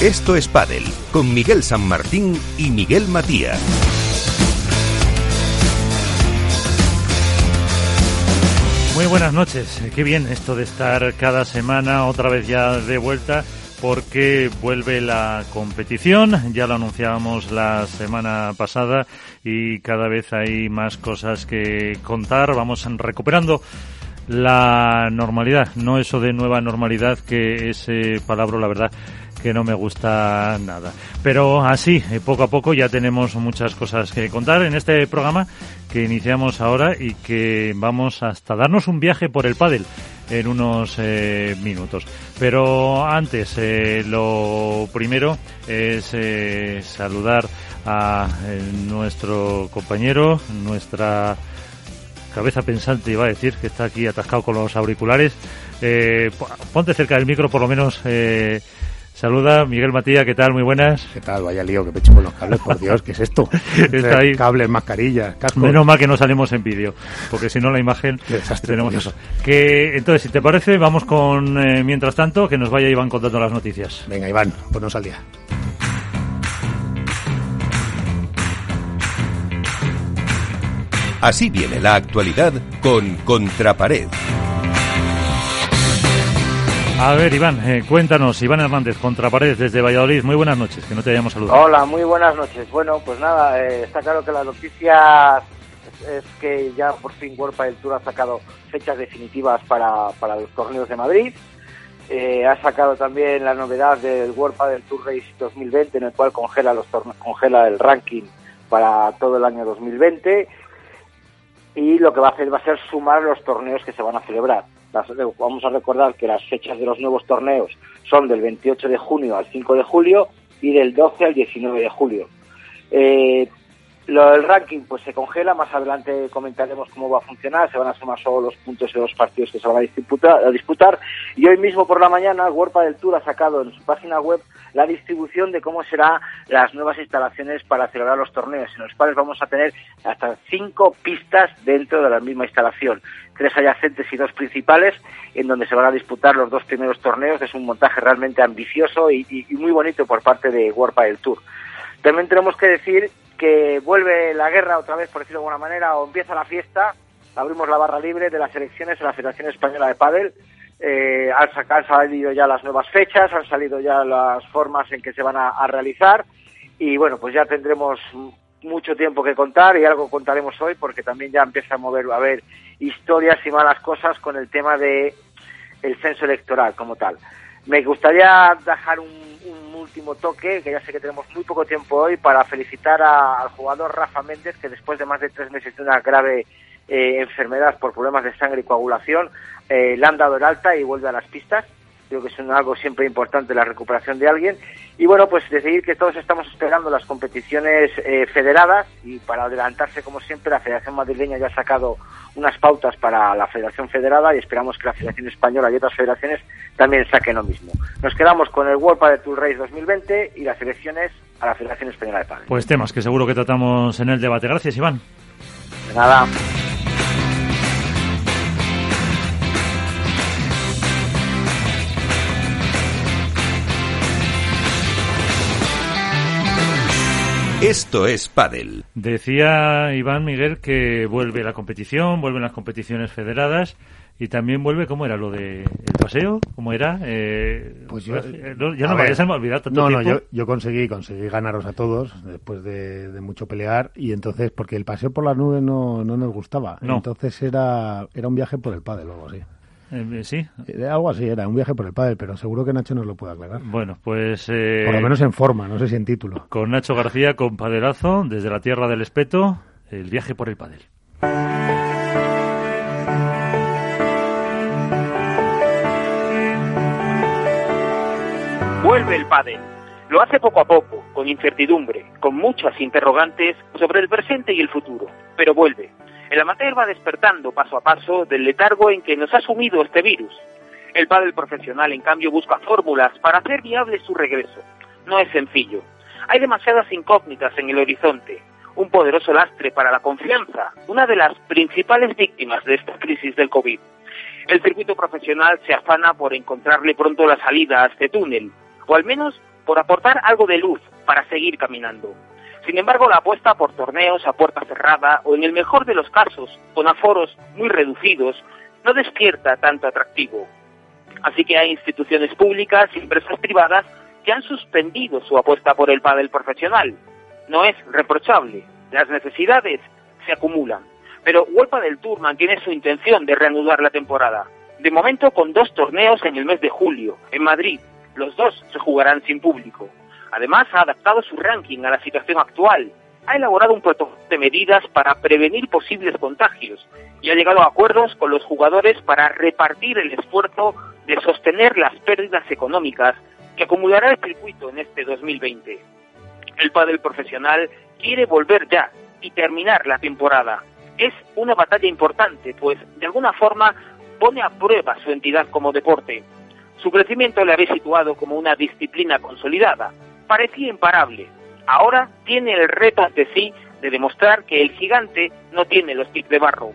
Esto es Padel, con Miguel San Martín y Miguel Matías. Muy buenas noches. Qué bien esto de estar cada semana otra vez ya de vuelta porque vuelve la competición, ya lo anunciábamos la semana pasada y cada vez hay más cosas que contar, vamos recuperando la normalidad, no eso de nueva normalidad que ese palabra la verdad que no me gusta nada. Pero así, eh, poco a poco ya tenemos muchas cosas que contar en este programa que iniciamos ahora y que vamos hasta darnos un viaje por el pádel en unos eh, minutos. Pero antes, eh, lo primero es saludar a nuestro compañero, nuestra cabeza pensante, iba a decir, que está aquí atascado con los auriculares. ponte cerca del micro, por lo menos. Saluda Miguel Matías, ¿qué tal? Muy buenas. ¿Qué tal? Vaya lío que me echo con los cables, por Dios, ¿qué es esto? Está ahí. Cables, mascarillas, cascos. Menos mal que no salimos en vídeo, porque si no la imagen tenemos eso. Que entonces, si te parece, vamos con eh, mientras tanto que nos vaya Iván contando las noticias. Venga, Iván, ponnos al día. Así viene la actualidad con Contrapared. A ver, Iván, eh, cuéntanos, Iván Hernández, Contraparedes desde Valladolid. Muy buenas noches, que no te hayamos saludado. Hola, muy buenas noches. Bueno, pues nada, eh, está claro que la noticia es, que ya por fin World del Tour ha sacado fechas definitivas para, para los torneos de Madrid. Eh, ha sacado también la novedad del World del Tour Race 2020, en el cual congela, los congela el ranking para todo el año 2020. Y lo que va a hacer va a ser sumar los torneos que se van a celebrar vamos a recordar que las fechas de los nuevos torneos son del 28 de junio al 5 de julio y del 12 al 19 de julio. Eh, lo del ranking pues se congela, más adelante comentaremos cómo va a funcionar, se van a sumar solo los puntos de los partidos que se van a disputar, a disputar. y hoy mismo por la mañana World del Tour ha sacado en su página web la distribución de cómo serán las nuevas instalaciones para celebrar los torneos, en los cuales vamos a tener hasta cinco pistas dentro de la misma instalación, tres adyacentes y dos principales, en donde se van a disputar los dos primeros torneos, es un montaje realmente ambicioso y, muy bonito por parte de World del Tour. También tenemos que decir que vuelve la guerra otra vez, por decirlo de alguna manera, o empieza la fiesta. Abrimos la barra libre de las elecciones en la Federación Española de Padel. Eh, han, salido ya las nuevas fechas, han salido ya las formas en que se van a, realizar y bueno, pues ya tendremos mucho tiempo que contar y algo contaremos hoy porque también ya empieza a mover a haber historias y malas cosas con el tema de el censo electoral como tal. Me gustaría dejar un último toque, que ya sé que tenemos muy poco tiempo hoy, para felicitar al jugador Rafa Méndez, que después de más de tres meses de una grave eh, enfermedad por problemas de sangre y coagulación, eh, le han dado el alta y vuelve a las pistas. Creo que es algo siempre importante la recuperación de alguien. Y bueno, pues decidir que todos estamos esperando las competiciones eh, federadas y para adelantarse, como siempre, la Federación Madrileña ya ha sacado unas pautas para la Federación Federada y esperamos que la Federación Española y otras federaciones también saquen lo mismo. Nos quedamos con el World Padel Tour Race 2020 y las elecciones a la Federación Española de Padel. Pues temas que seguro que tratamos en el debate. Gracias, Iván. De nada. Esto es Padel. Decía Iván Miguel que vuelve la competición, vuelven las competiciones federadas y también vuelve, ¿cómo era lo de el paseo? ¿Cómo era? Eh, pues yo, eh, ya no me a olvidar tanto No, no, yo, yo, conseguí, conseguí ganaros a todos después de, mucho pelear y entonces, porque el paseo por las nubes no, no nos gustaba. Entonces era, era un viaje por el padre o algo así. Eh, sí. Eh, algo así era, un viaje por el padre, pero seguro que Nacho nos lo puede aclarar. Bueno, pues... Eh, por lo menos en forma, no sé si en título. Con Nacho García, con Padelazo, desde la tierra del espeto, el viaje por el padel. Vuelve el pádel. Lo hace poco a poco, con incertidumbre, con muchas interrogantes sobre el presente y el futuro, pero vuelve el amateur va despertando paso a paso del letargo en que nos ha sumido este virus. El pádel profesional, en cambio, busca fórmulas para hacer viable su regreso. No es sencillo. Hay demasiadas incógnitas en el horizonte. Un poderoso lastre para la confianza, una de las principales víctimas de esta crisis del COVID. El circuito profesional se afana por encontrarle pronto la salida a este túnel, o al menos por aportar algo de luz para seguir caminando. Sin embargo, la apuesta por torneos a puerta cerrada o en el mejor de los casos con aforos muy reducidos no despierta tanto atractivo. Así que hay instituciones públicas y empresas privadas que han suspendido su apuesta por el pádel profesional. No es reprochable, las necesidades se acumulan. Pero Wolpa del Tour mantiene su intención de reanudar la temporada. De momento con dos torneos en el mes de julio, en Madrid. Los dos se jugarán sin público. Además, ha adaptado su ranking a la situación actual. Ha elaborado un protocolo de medidas para prevenir posibles contagios y ha llegado a acuerdos con los jugadores para repartir el esfuerzo de sostener las pérdidas económicas que acumulará el circuito en este 2020. El pádel profesional quiere volver ya y terminar la temporada. Es una batalla importante, pues de alguna forma pone a prueba su entidad como deporte. Su crecimiento le había situado como una disciplina consolidada. Parecía imparable. Ahora tiene el reto ante sí de demostrar que el gigante no tiene los pies de barro.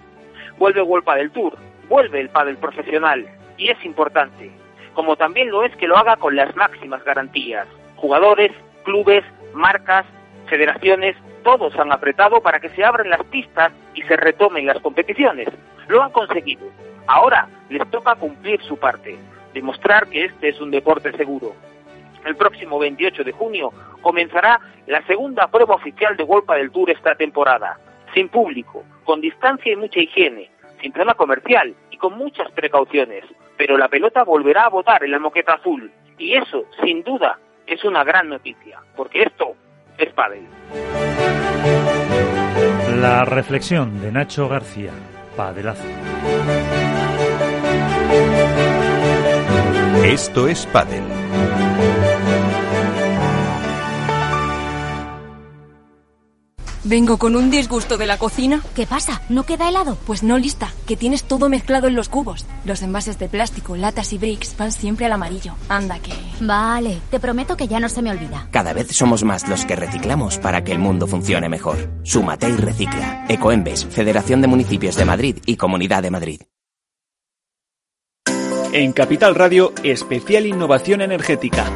Vuelve Wolpa del Tour, vuelve el pádel profesional, y es importante, como también lo es que lo haga con las máximas garantías. Jugadores, clubes, marcas, federaciones, todos han apretado para que se abran las pistas y se retomen las competiciones. Lo han conseguido. Ahora les toca cumplir su parte, demostrar que este es un deporte seguro. El próximo 28 de junio comenzará la segunda prueba oficial de Golpa del Tour esta temporada, sin público, con distancia y mucha higiene, sin tema comercial y con muchas precauciones. Pero la pelota volverá a votar en la moqueta azul y eso, sin duda, es una gran noticia, porque esto es pádel. La reflexión de Nacho García, Padelazo. Esto es Padel. Vengo con un disgusto de la cocina. ¿Qué pasa? ¿No queda helado? Pues no lista, que tienes todo mezclado en los cubos. Los envases de plástico, latas y bricks van siempre al amarillo. Anda que... Vale, te prometo que ya no se me olvida. Cada vez somos más los que reciclamos para que el mundo funcione mejor. Súmate y recicla. Ecoembes, Federación de Municipios de Madrid y Comunidad de Madrid. En Capital Radio, especial innovación energética.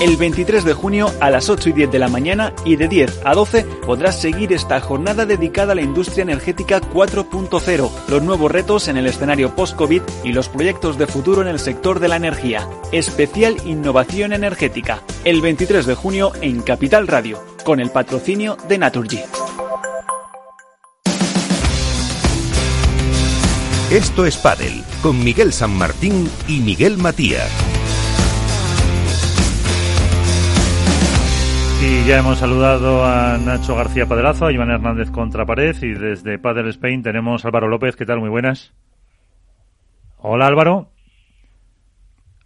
El 23 de junio a las 8 y 10 de la mañana y de 10 a 12 podrás seguir esta jornada dedicada a la industria energética 4.0, los nuevos retos en el escenario post-COVID y los proyectos de futuro en el sector de la energía. Especial Innovación Energética. El 23 de junio en Capital Radio, con el patrocinio de Naturgy. Esto es Padel, con Miguel San Martín y Miguel Matías. Y ya hemos saludado a Nacho García Padelazo, a Iván Hernández Contrapared y desde Padel Spain tenemos a Álvaro López. ¿Qué tal? Muy buenas. Hola Álvaro.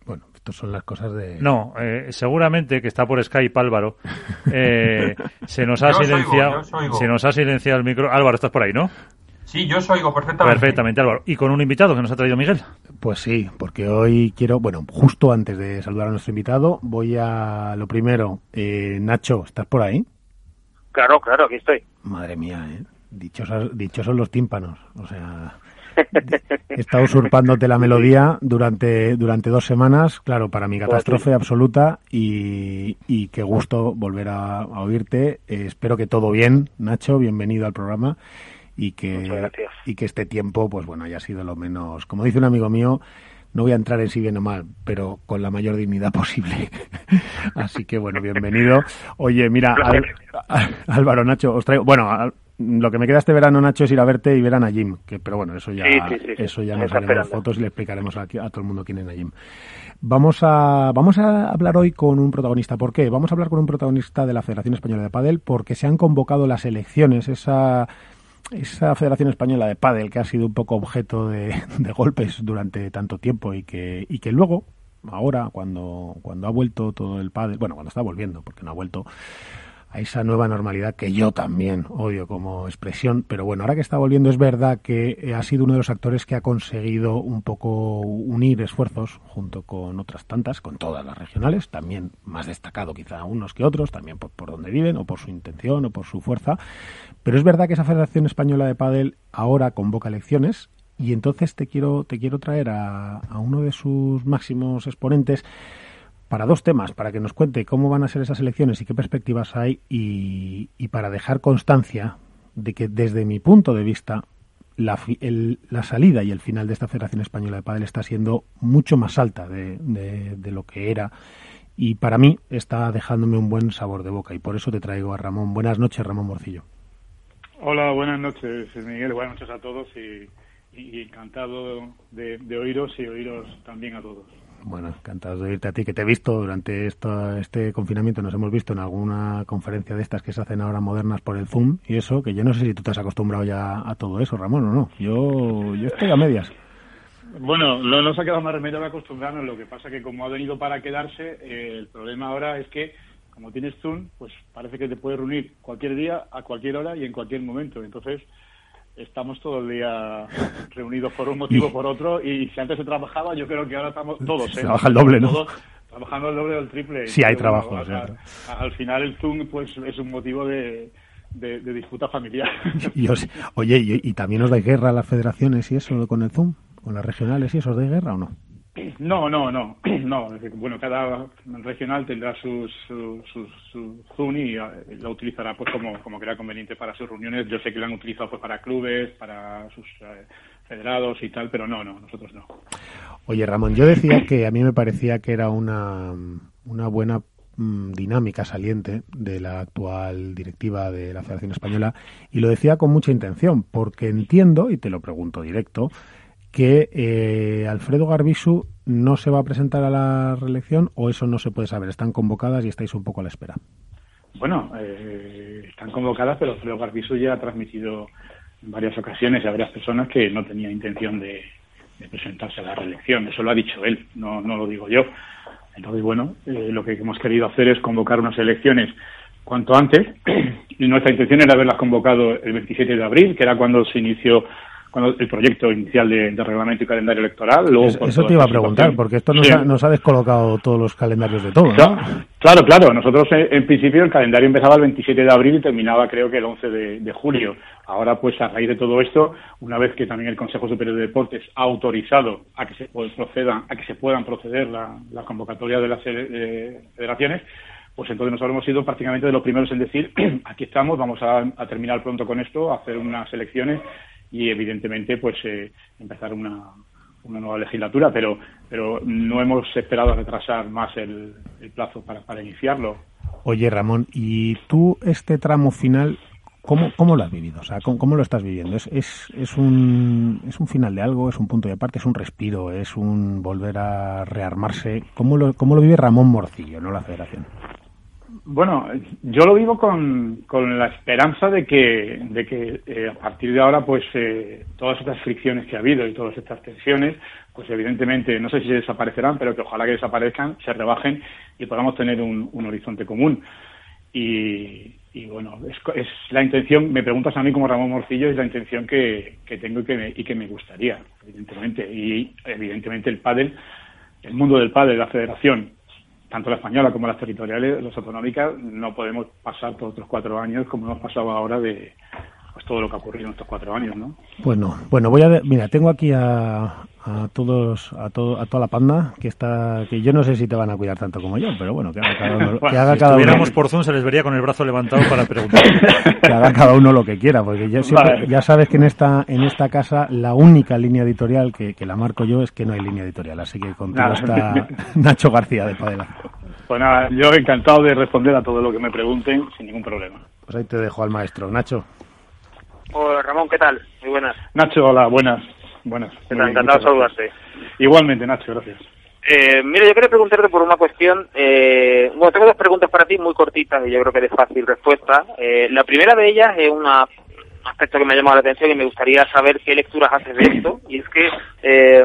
Bueno, estas son las cosas de... No, eh, seguramente que está por Skype Álvaro. Eh, se nos ha silenciado, se nos ha silenciado el micro. Álvaro, estás por ahí, ¿no? Sí, yo os oigo perfectamente. Perfectamente, Álvaro. ¿Y con un invitado que nos ha traído Miguel? Pues sí, porque hoy quiero, bueno, justo antes de saludar a nuestro invitado, voy a lo primero. Eh, Nacho, ¿estás por ahí? Claro, claro, aquí estoy. Madre mía, ¿eh? Dichosos, dichosos los tímpanos. O sea, he estado usurpándote la melodía durante, durante dos semanas, claro, para mi catástrofe absoluta y, y qué gusto volver a, a oírte. Eh, espero que todo bien, Nacho, bienvenido al programa y que, y que este tiempo, pues bueno, haya sido lo menos, como dice un amigo mío, no voy a entrar en si bien o mal, pero con la mayor dignidad posible. Así que bueno, bienvenido. Oye, mira, Álvaro, Nacho, os traigo, bueno, lo que me queda este verano, Nacho, es ir a verte y ver a Najim, que, pero bueno, eso ya, eso ya nos haremos fotos y le explicaremos a, a, todo el mundo quién es Najim. Vamos a, vamos a hablar hoy con un protagonista. ¿Por qué? Vamos a hablar con un protagonista de la Federación Española de Padel porque se han convocado las elecciones, esa esa Federación Española de Pádel que ha sido un poco objeto de, golpes durante tanto tiempo y que, y que luego, ahora, cuando, cuando ha vuelto todo el pádel, bueno, cuando está volviendo, porque no ha vuelto a esa nueva normalidad que yo también odio como expresión, pero bueno, ahora que está volviendo es verdad que ha sido uno de los actores que ha conseguido un poco unir esfuerzos junto con otras tantas, con todas las regionales, también más destacado quizá unos que otros, también por, por donde viven o por su intención o por su fuerza, pero es verdad que esa Federación Española de Padel ahora convoca elecciones y entonces te quiero te quiero traer a, a uno de sus máximos exponentes para dos temas, para que nos cuente cómo van a ser esas elecciones y qué perspectivas hay y, para dejar constancia de que desde mi punto de vista la, la, salida y el final de esta Federación Española de Padel está siendo mucho más alta de, de, lo que era y para mí está dejándome un buen sabor de boca y por eso te traigo a Ramón. Buenas noches, Ramón Morcillo. Hola, buenas noches, Miguel. Buenas noches a todos y, encantado de, de oíros y oíros también a todos. Bueno, encantado de oírte a ti, que te he visto durante este confinamiento, nos hemos visto en alguna conferencia de estas que se hacen ahora modernas por el Zoom y eso, que yo no sé si tú te has acostumbrado ya a todo eso, Ramón, o no. Yo, yo estoy a medias. Bueno, no nos ha quedado más remedio que acostumbrarnos, lo que pasa que como ha venido para quedarse, eh, el problema ahora es que como tienes Zoom, pues parece que te puedes reunir cualquier día, a cualquier hora y en cualquier momento. Entonces, estamos todo el día reunidos por un motivo o por otro y si antes se trabajaba yo creo que ahora estamos todos ¿eh? trabaja el doble no trabajando el doble o el triple. Sí hay trabajo al final el zoom pues es un motivo de, de, disputa familiar. Y oye y, también os da guerra a las federaciones y eso con el zoom con las regionales y eso os da guerra o no no, no, no, no. Bueno, cada regional tendrá su, su, Zoom y eh, lo utilizará pues como, como crea conveniente para sus reuniones. Yo sé que lo han utilizado pues para clubes, para sus eh, federados y tal, pero no, no, nosotros no. Oye, Ramón, yo decía que a mí me parecía que era una, una buena mm, dinámica saliente de la actual directiva de la Federación Española y lo decía con mucha intención, porque entiendo, y te lo pregunto directo, que eh, Alfredo Garbisu no se va a presentar a la reelección o eso no se puede saber. Están convocadas y estáis un poco a la espera. Bueno, eh, están convocadas, pero Alfredo Garbisu ya ha transmitido en varias ocasiones a varias personas que no tenía intención de, presentarse a la reelección. Eso lo ha dicho él, no, no lo digo yo. Entonces, bueno, eh, lo que hemos querido hacer es convocar unas elecciones cuanto antes. Y nuestra intención era haberlas convocado el 27 de abril, que era cuando se inició cuando el proyecto inicial de, reglamento y calendario electoral. Luego, eso te iba a preguntar, porque esto nos, ha, descolocado todos los calendarios de todo. Claro, claro, Nosotros eh, en, principio el calendario empezaba el 27 de abril y terminaba creo que el 11 de, julio. Ahora, pues a raíz de todo esto, una vez que también el Consejo Superior de Deportes ha autorizado a que se procedan, a que se puedan proceder la, la convocatoria de las eh, federaciones, pues entonces nosotros hemos sido prácticamente de los primeros en decir, aquí estamos, vamos a, a terminar pronto con esto, a hacer unas elecciones y evidentemente pues eh, empezar una, una nueva legislatura, pero pero no hemos esperado retrasar más el, plazo para, para iniciarlo. Oye, Ramón, ¿y tú este tramo final ¿Cómo, ¿Cómo, lo has vivido? O sea, ¿cómo, lo estás viviendo? ¿Es, es, es, un, ¿Es un final de algo? ¿Es un punto de aparte? ¿Es un respiro? ¿Es un volver a rearmarse? ¿Cómo lo, cómo lo vive Ramón Morcillo, no la federación? Bueno, yo lo vivo con, con la esperanza de que, de que eh, a partir de ahora, pues eh, todas estas fricciones que ha habido y todas estas tensiones, pues evidentemente, no sé si desaparecerán, pero que ojalá que desaparezcan, se rebajen y podamos tener un, un horizonte común. Y, y bueno, es, es, la intención, me preguntas a mí como Ramón Morcillo, es la intención que, que tengo y que, me, y que me gustaría, evidentemente. Y evidentemente el pádel, el mundo del pádel, la federación, tanto la española como las territoriales, las autonómicas, no podemos pasar todos otros cuatro años como hemos pasado ahora de pues todo lo que ha ocurrido en estos cuatro años, ¿no? Bueno, bueno, voy a mira, tengo aquí a, a todos, a todo, a toda la panda que está, que yo no sé si te van a cuidar tanto como yo, pero bueno, que haga cada uno, que haga si cada uno, por Zoom se les vería con el brazo levantado para preguntar. que haga cada uno lo que quiera, porque yo siempre, ya sabes que en esta, en esta casa la única línea editorial que, que la marco yo es que no hay línea editorial, así que contigo está Nacho García de Padela. Pues nada, yo encantado de responder a todo lo que me pregunten sin ningún problema. Pues ahí te dejo al maestro. Nacho. Hola Ramón, ¿qué tal? Muy buenas. Nacho, hola, buenas. Buenas. encantado de saludarte. Igualmente, Nacho, gracias. Eh, mira, yo quería preguntarte por una cuestión. Eh, bueno, tengo dos preguntas para ti muy cortitas y yo creo que de fácil respuesta. Eh, la primera de ellas es una aspecto que me ha llamado la atención y me gustaría saber qué lecturas haces de esto. Y es que eh,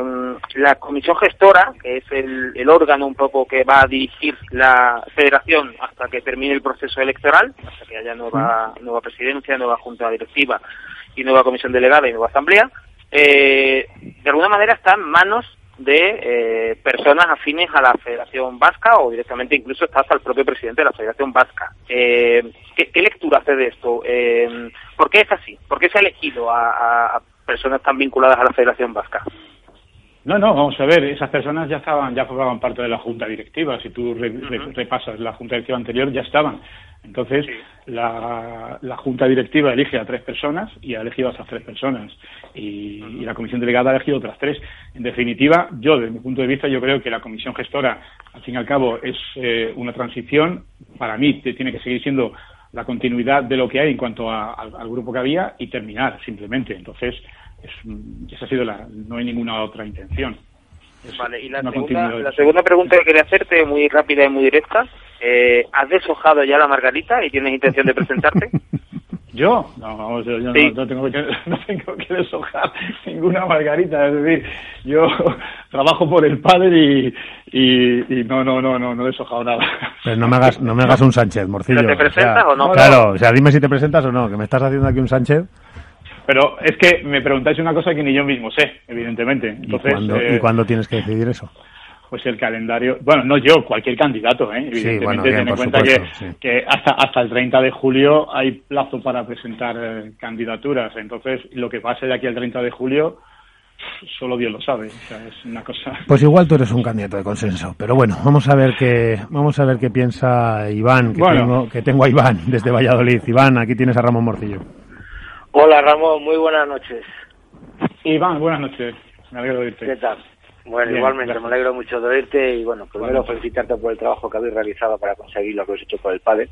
la comisión gestora, que es el, órgano un poco que va a dirigir la federación hasta que termine el proceso electoral, hasta que haya nueva, nueva presidencia, nueva junta directiva y nueva comisión delegada y nueva asamblea, eh, de alguna manera está en manos de eh, personas afines a la Federación Vasca o directamente incluso está hasta el propio presidente de la Federación Vasca. Eh, ¿qué, lectura hace de esto? Eh, ¿Por qué es así? ¿Por qué se ha elegido a, personas tan vinculadas a la Federación Vasca? No, no, vamos a ver, esas personas ya estaban, ya formaban parte de la junta directiva. Si tú repasas la junta directiva anterior, ya estaban. Entonces, la, junta directiva elige a tres personas y ha elegido a esas tres personas. Y, la comisión delegada ha elegido otras tres. En definitiva, yo, desde mi punto de vista, yo creo que la comisión gestora, al fin y al cabo, es eh, una transición. Para mí, tiene que seguir siendo la continuidad de lo que hay en cuanto al grupo que había y terminar, simplemente. Entonces, esa ha sido la, no hay ninguna otra intención. Vale, y la segunda, pregunta que quería hacerte, muy rápida y muy directa, eh, ¿has deshojado ya la margarita y tienes intención de presentarte? ¿Yo? No, yo, no, tengo que, no tengo que deshojar ninguna margarita. Es decir, yo trabajo por el padre y, y, no, no, no, no, no he deshojado nada. Pero no me hagas, no me hagas un Sánchez, Morcillo. te presentas o, no? Claro, o sea, dime si te presentas o no, que me estás haciendo aquí un Sánchez. Pero es que me preguntáis una cosa que ni yo mismo sé, evidentemente. Entonces, ¿Y, cuándo, tienes que decidir eso? Pues el calendario, bueno, no yo, cualquier candidato, ¿eh? evidentemente, ten en cuenta que, que, hasta, hasta el 30 de julio hay plazo para presentar eh, candidaturas. Entonces, lo que pase de aquí al 30 de julio, solo Dios lo sabe. O sea, es una cosa. Pues igual tú eres un candidato de consenso, pero bueno, vamos a ver qué, vamos a ver qué piensa Iván, que, tengo, que tengo a Iván desde Valladolid. Iván, aquí tienes a Ramón Morcillo. Hola Ramón, muy buenas noches. Iván, buenas noches. Me alegro de oírte. ¿Qué tal? Bueno, igualmente, me alegro mucho de oírte y bueno, primero felicitarte por el trabajo que habéis realizado para conseguir lo que habéis hecho por el padre.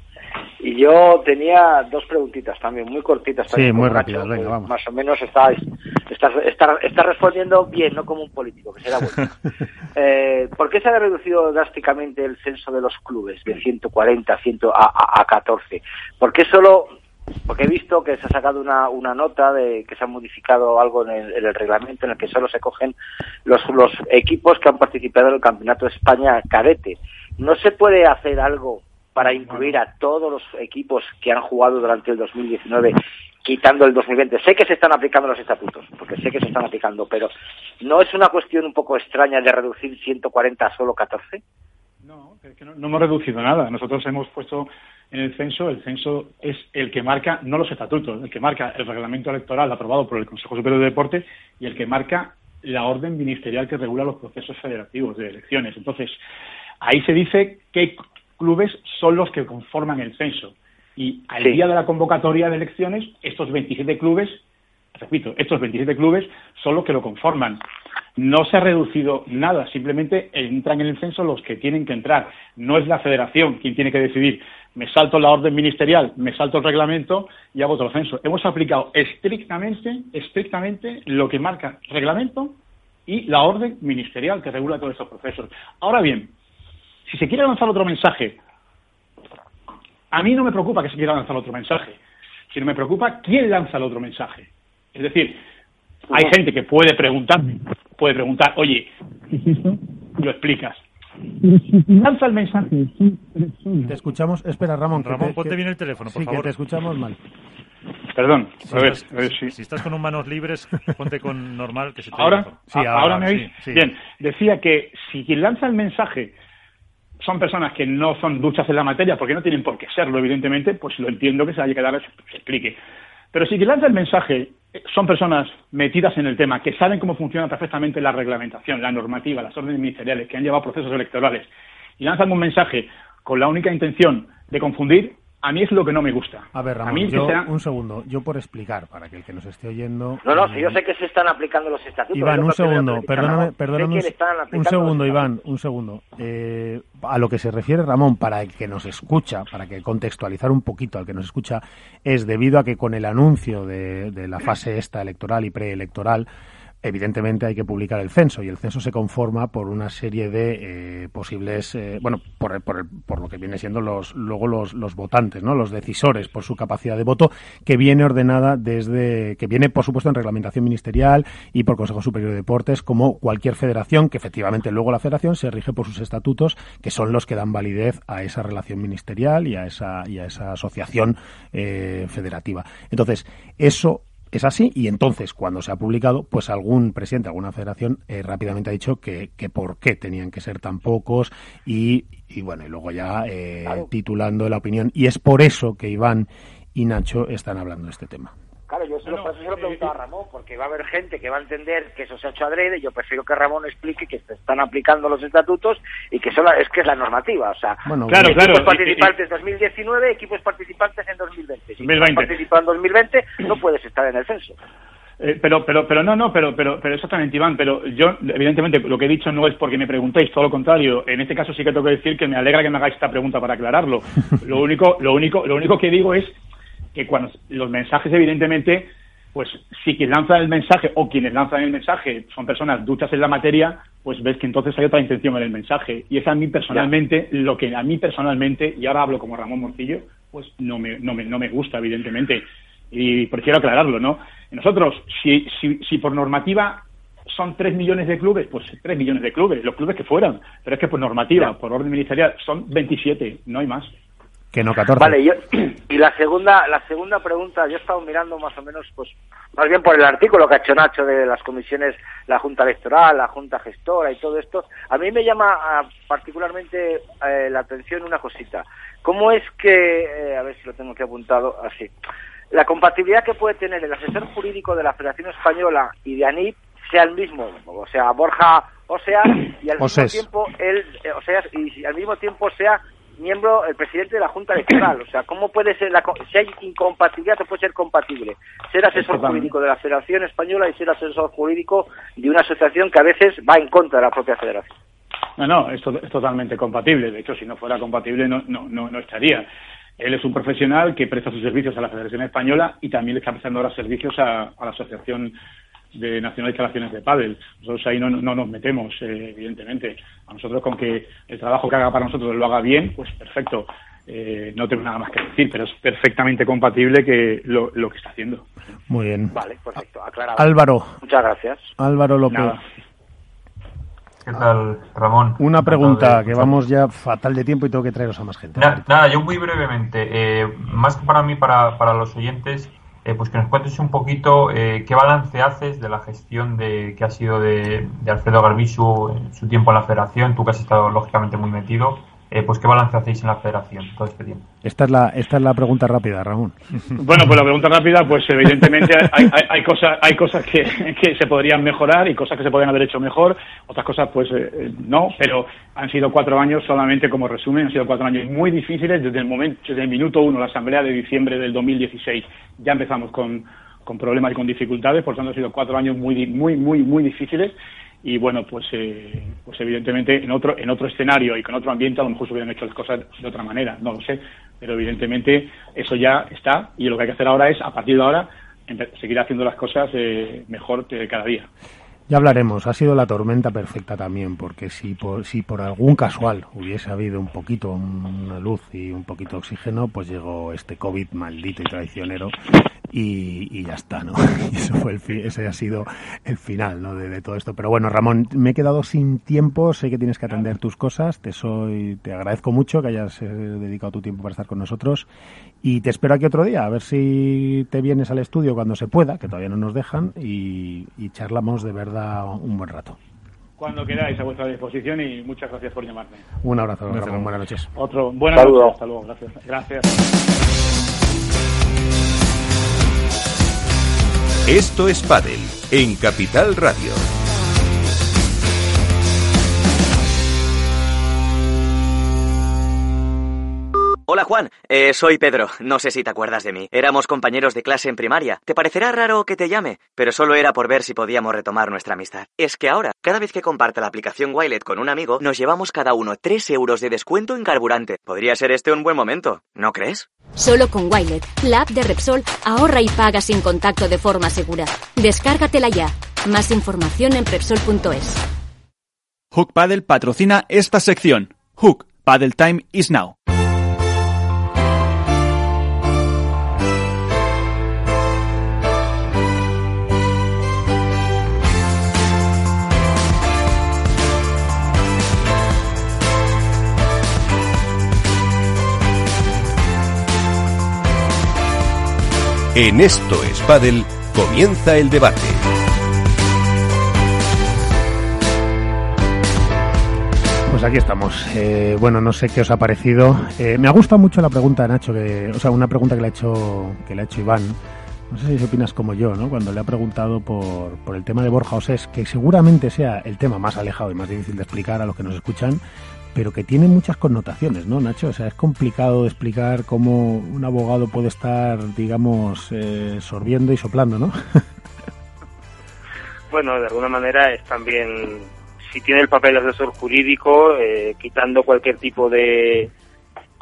Y yo tenía dos preguntitas también, muy cortitas. sí, muy rápidas, venga, vamos. Más o menos estáis, estás, estás, respondiendo bien, no como un político, que será bueno. eh, ¿Por qué se ha reducido drásticamente el censo de los clubes de 140 a, 100 a, a 14? ¿Por qué solo porque he visto que se ha sacado una, una nota de que se ha modificado algo en el, reglamento en el que solo se cogen los, los equipos que han participado en el Campeonato de España cadete. ¿No se puede hacer algo para incluir a todos los equipos que han jugado durante el 2019 quitando el 2020. Sé que se están aplicando los estatutos, porque sé que se están aplicando, pero ¿no es una cuestión un poco extraña de reducir 140 a solo 14? No, es que no, no hemos reducido nada. Nosotros hemos puesto en el censo, el censo es el que marca, no los estatutos, el que marca el reglamento electoral aprobado por el Consejo Superior de Deporte y el que marca la orden ministerial que regula los procesos federativos de elecciones. Entonces, ahí se dice qué clubes son los que conforman el censo. Y al día de la convocatoria de elecciones, estos 27 clubes, repito, estos 27 clubes son los que lo conforman. No se ha reducido nada, simplemente entran en el censo los que tienen que entrar. No es la federación quien tiene que decidir me salto la orden ministerial, me salto el reglamento y hago otro censo. Hemos aplicado estrictamente, estrictamente lo que marca reglamento y la orden ministerial que regula todos estos procesos. Ahora bien, si se quiere lanzar otro mensaje, a mí no me preocupa que se quiera lanzar otro mensaje, sino me preocupa quién lanza el otro mensaje. Es decir, hay gente que puede preguntarme, puede preguntar, oye, lo explicas lanza el mensaje. Te escuchamos. Espera, Ramón. Ramón, ponte bien el teléfono, por sí, favor. que te escuchamos mal. Perdón, si, a ver, estás, a ver, sí. si estás con un manos libres, ponte con normal que se te ¿Ahora? Sí, ahora, ¿Ahora me oís? Bien, decía que si quien lanza el mensaje son personas que no son duchas en la materia, porque no tienen por qué serlo, evidentemente, pues lo entiendo que se haya que dar, se explique. Pero si quien lanza el mensaje son personas metidas en el tema, que saben cómo funciona perfectamente la reglamentación, la normativa, las órdenes ministeriales, que han llevado procesos electorales, y lanzan un mensaje con la única intención de confundir, a mí es lo que no me gusta. A ver, Ramón, un segundo. Yo por explicar, para que el que nos esté oyendo... No, no, si yo sé que se están aplicando los estatutos. Iván, un segundo, perdóname, perdóname un, segundo, Iván, un segundo. Eh, a lo que se refiere Ramón, para el que nos escucha, para que contextualizar un poquito al que nos escucha, es debido a que con el anuncio de, de la fase esta electoral y preelectoral, evidentemente hay que publicar el censo y el censo se conforma por una serie de eh, posibles, eh, bueno, por, por, por, lo que viene siendo los luego los, los votantes, ¿no? Los decisores por su capacidad de voto que viene ordenada desde que viene por supuesto en reglamentación ministerial y por Consejo Superior de Deportes como cualquier federación que efectivamente luego la federación se rige por sus estatutos que son los que dan validez a esa relación ministerial y a esa y a esa asociación eh, federativa. Entonces eso es así y entonces cuando se ha publicado, pues algún presidente, alguna federación eh, rápidamente ha dicho que, que, por qué tenían que ser tan pocos y, y bueno, y luego ya eh, titulando la opinión y es por eso que Iván y Nacho están hablando de este tema. Claro, yo se lo, se lo preguntaba a Ramón, porque va a haber gente que va a entender que eso se ha hecho adrede. Yo prefiero que Ramón explique que se están aplicando los estatutos y que solo es que es la normativa. O sea, bueno, claro, equipos claro, participantes en 2019, equipos participantes en 2020. Si 2020. participado en 2020, no puedes estar en el censo. Eh, pero, pero, pero no, no, pero, pero, pero exactamente, Iván. Pero yo, evidentemente, lo que he dicho no es porque me preguntéis, todo lo contrario. En este caso sí que tengo que decir que me alegra que me hagáis esta pregunta para aclararlo. Lo único, lo único, lo único que digo es que cuando los mensajes, evidentemente, pues si quien lanza el mensaje o quienes lanzan el mensaje son personas duchas en la materia, pues ves que entonces hay otra intención en el mensaje. Y es a mí personalmente, lo que a mí personalmente, y ahora hablo como Ramón Morcillo, pues no me, no me, no me gusta, evidentemente y prefiero aclararlo, ¿no? Nosotros, si, si, si por normativa son 3 millones de clubes, pues 3 millones de clubes, los clubes que fueran, pero es que por normativa, por orden ministerial, son 27, no hay más. Que no 14. Vale, y la segunda, la segunda pregunta, yo he estado mirando más o menos, pues, más bien por el artículo que ha hecho Nacho de las comisiones, la Junta Electoral, la Junta Gestora y todo esto, a mí me llama ah, particularmente eh, la atención una cosita. ¿Cómo es que, eh, a ver si lo tengo aquí apuntado así, la compatibilidad que puede tener el asesor jurídico de la Federación Española y de ANIP sea el mismo, o sea, Borja Osea, y al mismo tiempo él, eh, o sea, y al mismo tiempo sea miembro, el presidente de la Junta Electoral. O sea, ¿cómo puede ser, la, si hay incompatibilidad, puede ser compatible ser asesor jurídico de la Federación Española y ser asesor jurídico de una asociación que a veces va en contra de la propia federación? No, no, es, es totalmente compatible. De hecho, si no fuera compatible, no, no, no, no estaría. Él es un profesional que presta sus servicios a la Federación Española y también le está prestando ahora servicios a, la Asociación de Nacional de Instalaciones de Padel. Nosotros ahí no, nos metemos, eh, evidentemente. A nosotros con que el trabajo que haga para nosotros lo haga bien, pues perfecto. Eh, no tengo nada más que decir, pero es perfectamente compatible que lo, que está haciendo. Muy bien. Vale, perfecto. Aclarado. Álvaro. Muchas gracias. Álvaro López. ¿Qué tal, Ramón? Una pregunta, que vamos ya fatal de tiempo y tengo que traeros a más gente. nada, yo muy brevemente, eh, más que para mí, para, para los oyentes, eh, pues que nos cuentes un poquito eh, qué balance haces de la gestión de que ha sido de, Alfredo Garbisu en su tiempo en la federación, tú que has estado lógicamente muy metido, eh, pues qué balance hacéis en la federación todo este tiempo. Esta es la, esta es la pregunta rápida, Ramón. Bueno, pues la pregunta rápida, pues evidentemente hay, hay, cosas, hay cosas que, que, se podrían mejorar y cosas que se podrían haber hecho mejor, otras cosas pues eh, no, pero han sido cuatro años solamente como resumen, han sido cuatro años muy difíciles. Desde el momento, desde el minuto uno, la asamblea de diciembre del 2016, ya empezamos con, con problemas y con dificultades, por tanto han sido cuatro años muy, muy, muy, muy difíciles y bueno pues eh, pues evidentemente en otro en otro escenario y con otro ambiente a lo mejor se hubieran hecho las cosas de otra manera no lo sé pero evidentemente eso ya está y lo que hay que hacer ahora es a partir de ahora seguir haciendo las cosas eh, mejor cada día ya hablaremos. Ha sido la tormenta perfecta también, porque si por, si por algún casual hubiese habido un poquito, una luz y un poquito de oxígeno, pues llegó este COVID maldito y traicionero y, ya está, ¿no? Y eso fue el ese ha sido el final, ¿no? De, todo esto. Pero bueno, Ramón, me he quedado sin tiempo. Sé que tienes que atender tus cosas. Te soy, te agradezco mucho que hayas eh, dedicado tu tiempo para estar con nosotros y te espero aquí otro día a ver si te vienes al estudio cuando se pueda, que todavía no nos dejan y charlamos de verdad un buen rato. Cuando queráis a vuestra disposición y muchas gracias por llamarme. Un abrazo, Buenas noches. Otro. Buenas noches. Hasta luego. Gracias. Gracias. Esto es Padel en Capital Radio. Hola Juan, eh, soy Pedro. No sé si te acuerdas de mí. Éramos compañeros de clase en primaria. Te parecerá raro que te llame, pero solo era por ver si podíamos retomar nuestra amistad. Es que ahora, cada vez que comparte la aplicación Wilet con un amigo, nos llevamos cada uno 3 euros de descuento en carburante. Podría ser este un buen momento, ¿no crees? Solo con Wilet, la app de Repsol, ahorra y paga sin contacto de forma segura. Descárgatela ya. Más información en Repsol.es. Hook Paddle patrocina esta sección. Hook Paddle Time is now. En Esto es comienza el debate. Pues aquí estamos. Eh, bueno, no sé qué os ha parecido. Eh, me ha gustado mucho la pregunta de Nacho, que, o sea, una pregunta que le ha hecho, que le ha hecho Iván, no sé si opinas como yo, ¿no? Cuando le ha preguntado por, por el tema de Borja Osés, que seguramente sea el tema más alejado y más difícil de explicar a los que nos escuchan, pero que tiene muchas connotaciones, ¿no, Nacho? O sea, es complicado explicar cómo un abogado puede estar, digamos, eh, sorbiendo y soplando, ¿no? bueno, de alguna manera es también, si tiene el papel de asesor jurídico, eh, quitando cualquier tipo de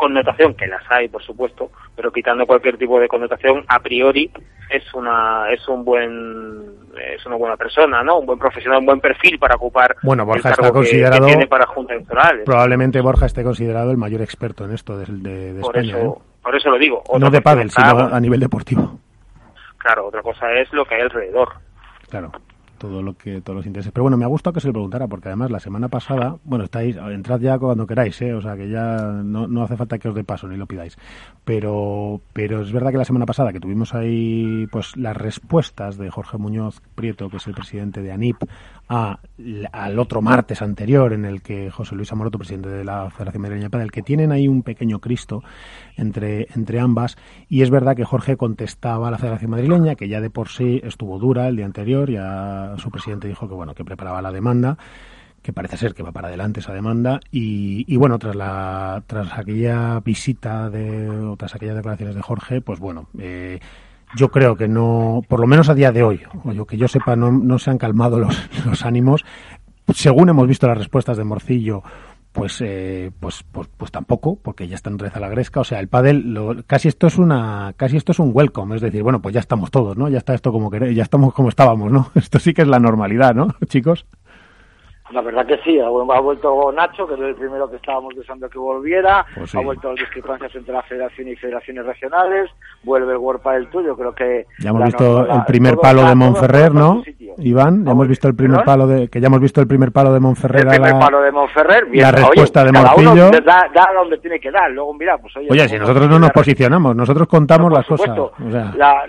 connotación, que las hay, por supuesto, pero quitando cualquier tipo de connotación, a priori es una es un buen es una buena persona, ¿no? Un buen profesional, un buen perfil para ocupar bueno, Borja está considerado, tiene para juntas electorales. Probablemente Borja esté considerado el mayor experto en esto de, de, por España. Eso, ¿eh? Por eso lo digo. no de pádel, sino a nivel deportivo. Claro, otra cosa es lo que hay alrededor. Claro todo lo que todos los intereses. Pero bueno, me ha gustado que se le preguntara, porque además la semana pasada, bueno, estáis, entrad ya cuando queráis, ¿eh? o sea que ya no, no hace falta que os dé paso ni lo pidáis. Pero, pero es verdad que la semana pasada que tuvimos ahí pues las respuestas de Jorge Muñoz Prieto, que es el presidente de ANIP, a, al otro martes anterior en el que José Luis Amoroto, presidente de la Federación Madrileña el que tienen ahí un pequeño Cristo entre, entre ambas, y es verdad que Jorge contestaba a la Federación Madrileña, que ya de por sí estuvo dura el día anterior, ya su presidente dijo que bueno, que preparaba la demanda, que parece ser que va para adelante esa demanda. Y, y, bueno tras la tras aquella visita de o tras aquellas declaraciones de Jorge pues bueno eh, yo creo que no, por lo menos a día de hoy, o yo que yo sepa, no, no se han calmado los, los ánimos. Según hemos visto las respuestas de Morcillo, pues, eh, pues, pues, pues tampoco, porque ya está en reza la gresca. O sea, el pádel, lo, casi esto es una, casi esto es un welcome, es decir, bueno, pues ya estamos todos, ¿no? Ya está esto como que, ya estamos como estábamos, ¿no? Esto sí que es la normalidad, ¿no, chicos? La verdad que sí, ha, vuelto Nacho, que es el primero que estábamos deseando que volviera, pues ha vuelto las discrepancias entre la federación y federaciones regionales, vuelve el World del tuyo, creo que... Ya hemos visto el primer palo de Monferrer, ¿no? Iván, ya hemos visto el primer palo de, que ya hemos visto el primer palo de Monferrer. El primer palo de Monferrer, la respuesta de Morcillo. Da, da, donde tiene que dar, luego mira, pues oye... Oye, si nosotros no nos posicionamos, nosotros contamos las cosas. O sea. la,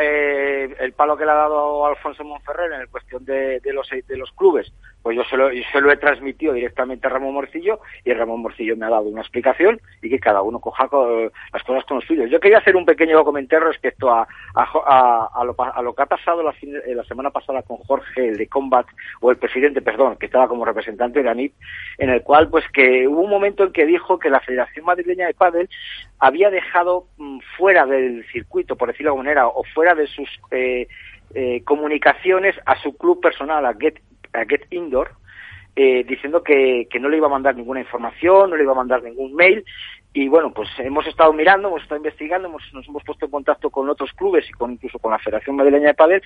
eh, el palo que le ha dado Alfonso Monferrer en cuestión de, de, los, de los clubes, pues yo se, lo, yo se he transmitido directamente a Ramón Morcillo y Ramón Morcillo me ha dado una explicación y que cada uno coja con, las cosas con los suyos. Yo quería hacer un pequeño comentario respecto a, a, lo, que ha pasado la, la, semana pasada con Jorge, el de Combat, o el presidente, perdón, que estaba como representante de la NIP, en el cual pues que hubo un momento en que dijo que la Federación Madrileña de Padel había dejado mm, fuera del circuito, por decirlo de alguna manera, o fuera de sus eh, eh, comunicaciones a su club personal, a Get a Get Indoor, eh, diciendo que, que, no le iba a mandar ninguna información, no le iba a mandar ningún mail. Y bueno, pues hemos estado mirando, hemos estado investigando, hemos, nos hemos puesto en contacto con otros clubes y con incluso con la Federación Madrileña de Padel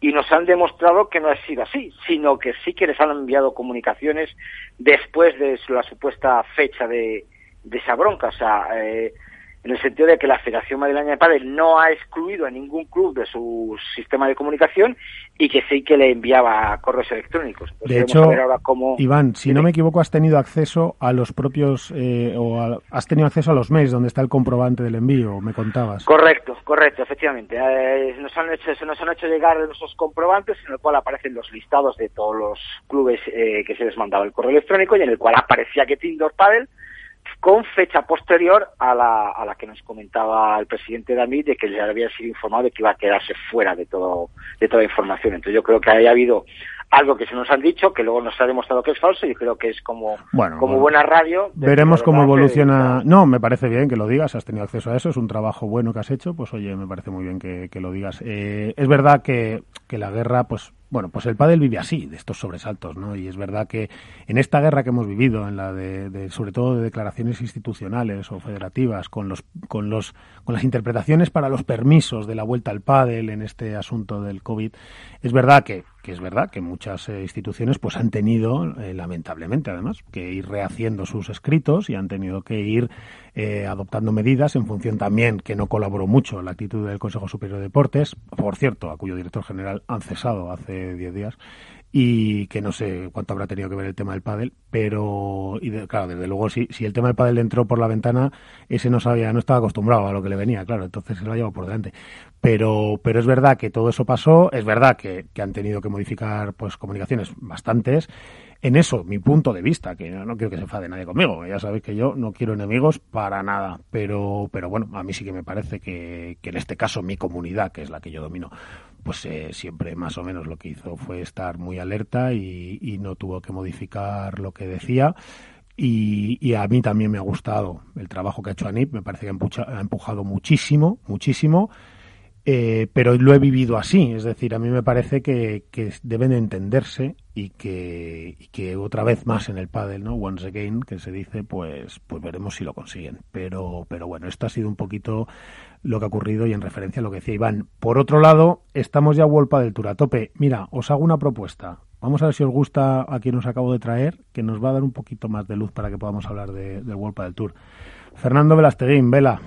y nos han demostrado que no ha sido así, sino que sí que les han enviado comunicaciones después de la supuesta fecha de, de esa bronca. O sea, eh, en el sentido de que la Federación Madrileña de Padel no ha excluido a ningún club de su sistema de comunicación y que sí que le enviaba correos electrónicos. Pues de hecho, Iván, si no me equivoco, has tenido acceso a los propios, eh, o has tenido acceso a los mails donde está el comprobante del envío, me contabas. Correcto, correcto, efectivamente. Eh, nos han hecho, se nos han hecho llegar esos comprobantes en el cual aparecen los listados de todos los clubes eh, que se les mandaba el correo electrónico y en el cual aparecía que Tindor Padel con fecha posterior a la, a la que nos comentaba el presidente David de que le había sido informado de que iba a quedarse fuera de todo de toda información. Entonces yo creo que haya habido algo que se nos han dicho, que luego nos ha demostrado que es falso, y creo que es como, como buena radio. Veremos cómo evoluciona. No, me parece bien que lo digas, has tenido acceso a eso, es un trabajo bueno que has hecho, pues oye, me parece muy bien que, que lo digas. Eh, es verdad que, que la guerra, pues bueno, pues el pádel vive así, de estos sobresaltos, ¿no? Y es verdad que en esta guerra que hemos vivido, en la de, sobre todo de declaraciones institucionales o federativas, con los, con los, con las interpretaciones para los permisos de la vuelta al pádel en este asunto del COVID, es verdad que, que es verdad que muchas eh, instituciones pues han tenido, eh, lamentablemente además, que ir rehaciendo sus escritos y han tenido que ir eh, adoptando medidas en función también que no colaboró mucho la actitud del Consejo Superior de Deportes, por cierto, a cuyo director general han cesado hace 10 días y que no sé cuánto habrá tenido que ver el tema del pádel, pero y claro, desde luego si, si el tema del pádel entró por la ventana, ese no sabía, no estaba acostumbrado a lo que le venía, claro, entonces se lo ha llevado por delante. Pero, pero es verdad que todo eso pasó, es verdad que, que han tenido que modificar pues comunicaciones bastantes En eso, mi punto de vista, que no, quiero que se enfade nadie conmigo, ya sabéis que yo no quiero enemigos para nada, pero, pero bueno, a mí sí que me parece que, que en este caso mi comunidad, que es la que yo domino, pues eh, siempre más o menos lo que hizo fue estar muy alerta y, y no tuvo que modificar lo que decía. Y, y, a mí también me ha gustado el trabajo que ha hecho Anip, me parece que ha empujado muchísimo, muchísimo. Eh, pero lo he vivido así, es decir, a mí me parece que, que deben entenderse y que, y que, otra vez más en el pádel, ¿no? Once again, que se dice, pues, pues veremos si lo consiguen. Pero, pero bueno, esto ha sido un poquito lo que ha ocurrido y en referencia a lo que decía Iván. Por otro lado, estamos ya vuelta del Tour a tope. Mira, os hago una propuesta. Vamos a ver si os gusta a quien os acabo de traer, que nos va a dar un poquito más de luz para que podamos hablar de, del World del Tour. Fernando Velasteguín, Vela.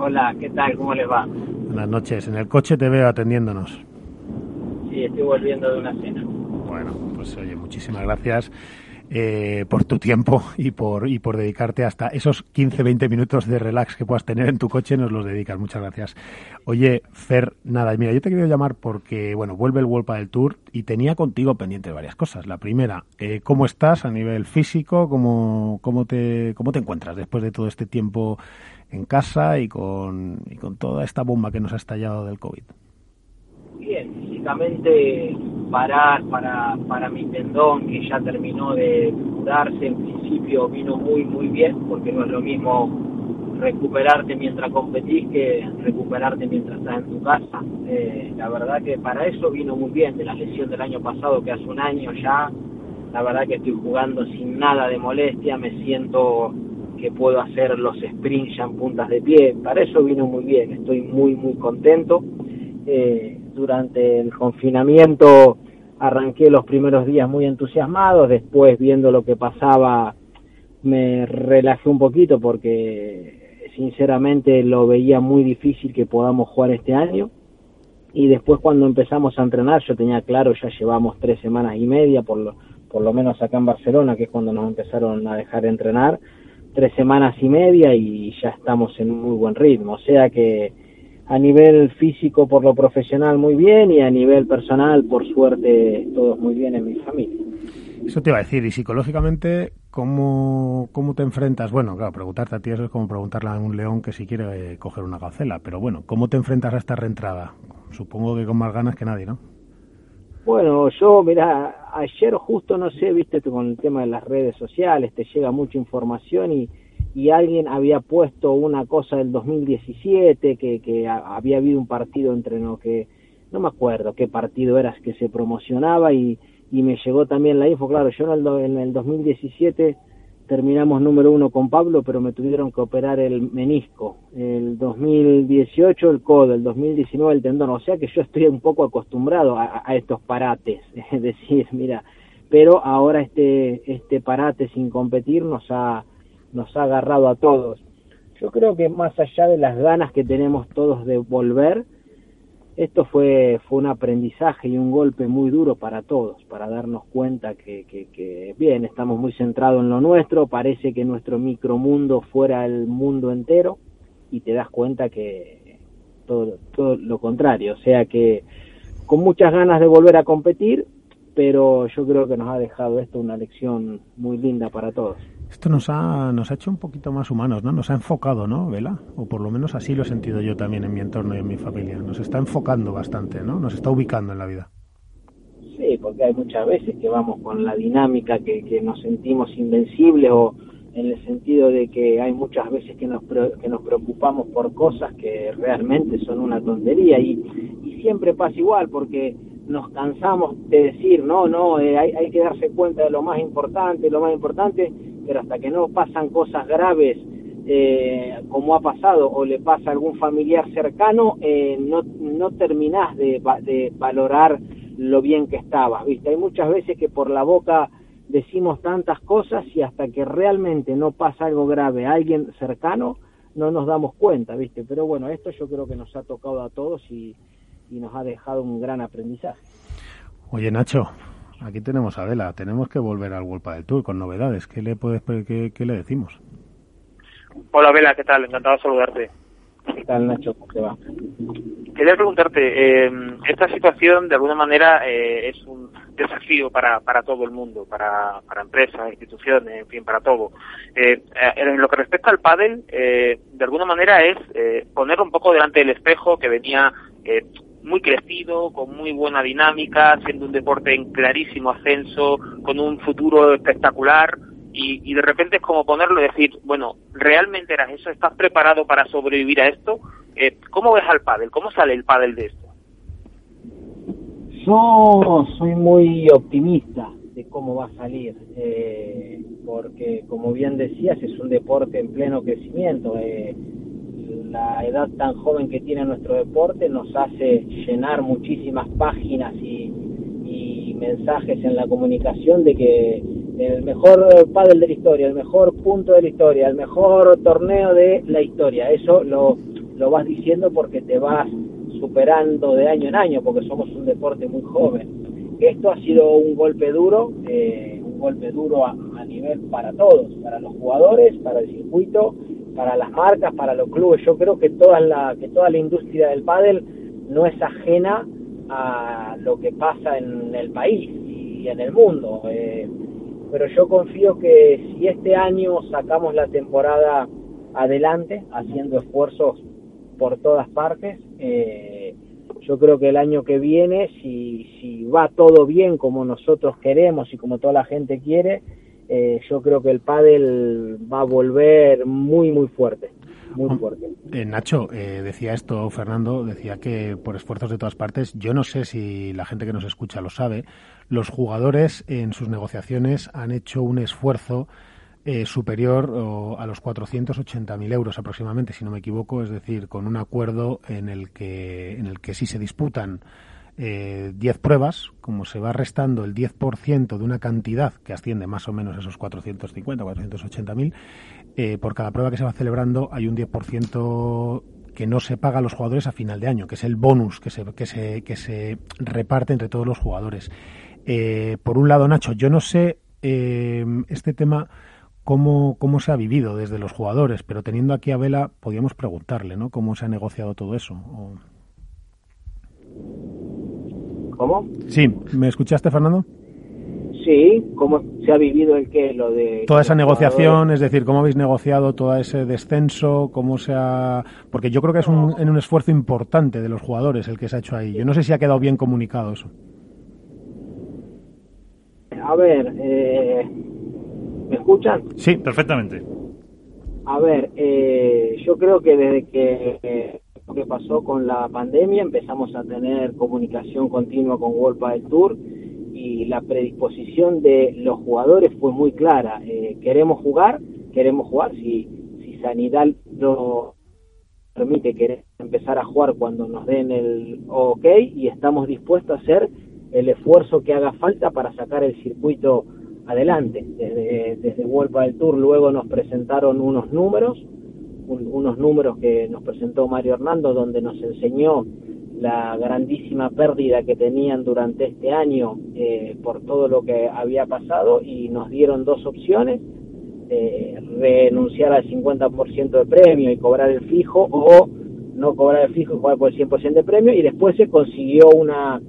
Hola, ¿qué tal? ¿Cómo les va? Buenas noches. En el coche te veo atendiéndonos. Sí, estoy volviendo de una cena. Bueno, pues oye, muchísimas gracias. Eh, por tu tiempo y por, y por dedicarte hasta esos 15-20 minutos de relax que puedas tener en tu coche, nos los dedicas. Muchas gracias. Oye, Fer, nada, mira, yo te quería llamar porque, bueno, vuelve el World del Tour y tenía contigo pendiente varias cosas. La primera, eh, ¿cómo estás a nivel físico? ¿Cómo, cómo, te, ¿Cómo te encuentras después de todo este tiempo en casa y con, y con toda esta bomba que nos ha estallado del COVID? Bien, físicamente parar para, para mi tendón que ya terminó de curarse, en principio vino muy muy bien porque no es lo mismo recuperarte mientras competís que recuperarte mientras estás en tu casa. Eh, la verdad que para eso vino muy bien de la lesión del año pasado que hace un año ya, la verdad que estoy jugando sin nada de molestia, me siento que puedo hacer los sprints ya en puntas de pie, para eso vino muy bien, estoy muy muy contento. Eh, durante el confinamiento arranqué los primeros días muy entusiasmado, después viendo lo que pasaba me relajé un poquito porque sinceramente lo veía muy difícil que podamos jugar este año y después cuando empezamos a entrenar yo tenía claro ya llevamos tres semanas y media por lo, por lo menos acá en Barcelona que es cuando nos empezaron a dejar entrenar tres semanas y media y ya estamos en muy buen ritmo o sea que a nivel físico por lo profesional muy bien y a nivel personal por suerte todos muy bien en mi familia. Eso te iba a decir, y psicológicamente, ¿cómo, cómo te enfrentas? Bueno, claro, preguntarte a ti eso es como preguntarle a un león que si quiere eh, coger una gacela, pero bueno, ¿cómo te enfrentas a esta reentrada? Supongo que con más ganas que nadie, ¿no? Bueno, yo, mira, ayer justo, no sé, viste, con el tema de las redes sociales, te llega mucha información y, y alguien había puesto una cosa del 2017, que, que había habido un partido entre no que no me acuerdo qué partido era que se promocionaba y, y me llegó también la info, claro, yo en el, en el 2017 terminamos número uno con Pablo, pero me tuvieron que operar el menisco, el 2018 el codo, el 2019 el tendón, o sea que yo estoy un poco acostumbrado a, estos parates, es decir, mira, pero ahora este, este parate sin competir nos ha nos ha agarrado a todos. Yo creo que más allá de las ganas que tenemos todos de volver, esto fue, fue un aprendizaje y un golpe muy duro para todos, para darnos cuenta que, que, que bien, estamos muy centrados en lo nuestro, parece que nuestro micromundo fuera el mundo entero y te das cuenta que todo, todo lo contrario, o sea que con muchas ganas de volver a competir, pero yo creo que nos ha dejado esto una lección muy linda para todos. Esto nos ha, nos ha hecho un poquito más humanos, ¿no? Nos ha enfocado, ¿no, Vela? O por lo menos así lo he sentido yo también en mi entorno y en mi familia. Nos está enfocando bastante, ¿no? Nos está ubicando en la vida. Sí, porque hay muchas veces que vamos con la dinámica que, que nos sentimos invencibles o en el sentido de que hay muchas veces que nos, que nos preocupamos por cosas que realmente son una tontería y, y siempre pasa igual porque nos cansamos de decir, no, no, eh, hay, hay que darse cuenta de lo más importante, lo más importante, pero hasta que no pasan cosas graves eh, como ha pasado o le pasa a algún familiar cercano, eh, no, no terminás de, valorar lo bien que estabas, ¿viste? Hay muchas veces que por la boca decimos tantas cosas y hasta que realmente no pasa algo grave a alguien cercano, no nos damos cuenta, ¿viste? Pero bueno, esto yo creo que nos ha tocado a todos y nos ha dejado un gran aprendizaje. Oye, Nacho, aquí tenemos a Vela. Tenemos que volver al World del Tour con novedades. ¿Qué le, puedes, qué, qué le decimos? Hola, Vela, ¿qué tal? Encantado de saludarte. ¿Qué tal, Nacho? ¿Cómo te va? Quería preguntarte, eh, esta situación de alguna manera eh, es un desafío para, para todo el mundo, para, para empresas, instituciones, en fin, para todo. Eh, eh, en lo que respecta al pádel, eh, de alguna manera es eh, poner un poco delante del espejo que venía eh, muy crecido, con muy buena dinámica, siendo un deporte en clarísimo ascenso, con un futuro espectacular, y, de repente es como ponerlo y decir, bueno, ¿realmente eras eso? ¿Estás preparado para sobrevivir a esto? Eh, ¿Cómo ves al pádel? ¿Cómo sale el pádel de esto? Yo soy muy optimista de cómo va a salir, eh, porque como bien decías, es un deporte en pleno crecimiento. Eh, la edad tan joven que tiene nuestro deporte nos hace llenar muchísimas páginas y, y mensajes en la comunicación de que el mejor pádel de la historia, el mejor punto de la historia, el mejor torneo de la historia. Eso lo, lo vas diciendo porque te vas superando de año en año, porque somos un deporte muy joven. Esto ha sido un golpe duro, eh, un golpe duro a, a, nivel para todos, para los jugadores, para el circuito, para las marcas, para los clubes. Yo creo que toda la, que toda la industria del pádel no es ajena a lo que pasa en el país y en el mundo. Eh, pero yo confío que si este año sacamos la temporada adelante, haciendo esfuerzos por todas partes, eh, yo creo que el año que viene, si, si va todo bien como nosotros queremos y como toda la gente quiere, eh, yo creo que el pádel va a volver muy, muy fuerte. Muy fuerte. Eh, Nacho, eh, decía esto, Fernando, decía que por esfuerzos de todas partes, yo no sé si la gente que nos escucha lo sabe, los jugadores en sus negociaciones han hecho un esfuerzo eh, superior o, a los 480.000 euros aproximadamente, si no me equivoco, es decir, con un acuerdo en el que, en el que si se disputan eh, 10 pruebas, como se va restando el 10% de una cantidad que asciende más o menos a esos 450, 480.000, eh, por cada prueba que se va celebrando hay un 10% que no se paga a los jugadores a final de año, que es el bonus que se, que se, que se reparte entre todos los jugadores. Eh, por un lado, Nacho, yo no sé eh, este tema cómo, cómo se ha vivido desde los jugadores, pero teniendo aquí a Vela, podríamos preguntarle, ¿no? ¿Cómo se ha negociado todo eso? ¿Cómo? Sí, ¿me escuchaste, Fernando? Sí, ¿cómo se ha vivido el qué? Lo de... Toda esa negociación, es decir, ¿cómo habéis negociado todo ese descenso? ¿Cómo se ha...? Porque yo creo que es un, en un esfuerzo importante de los jugadores el que se ha hecho ahí. Yo no sé si ha quedado bien comunicado eso. A ver, eh, ¿me escuchan? Sí, perfectamente. A ver, eh, yo creo que desde que eh, lo que pasó con la pandemia empezamos a tener comunicación continua con World Padel Tour y la predisposición de los jugadores fue muy clara. Eh, queremos jugar, queremos jugar. Si, si Sanidad lo permite, queremos empezar a jugar cuando nos den el OK y estamos dispuestos a hacer el esfuerzo que haga falta para sacar el circuito adelante. Desde, desde World Padel Tour luego nos presentaron unos números, un, unos números que nos presentó Mario Hernando, donde nos enseñó la grandísima pérdida que tenían durante este año eh, por todo lo que había pasado y nos dieron dos opciones, eh, renunciar al 50% de premio y cobrar el fijo o no cobrar el fijo y jugar por el 100% de premio y después se consiguió una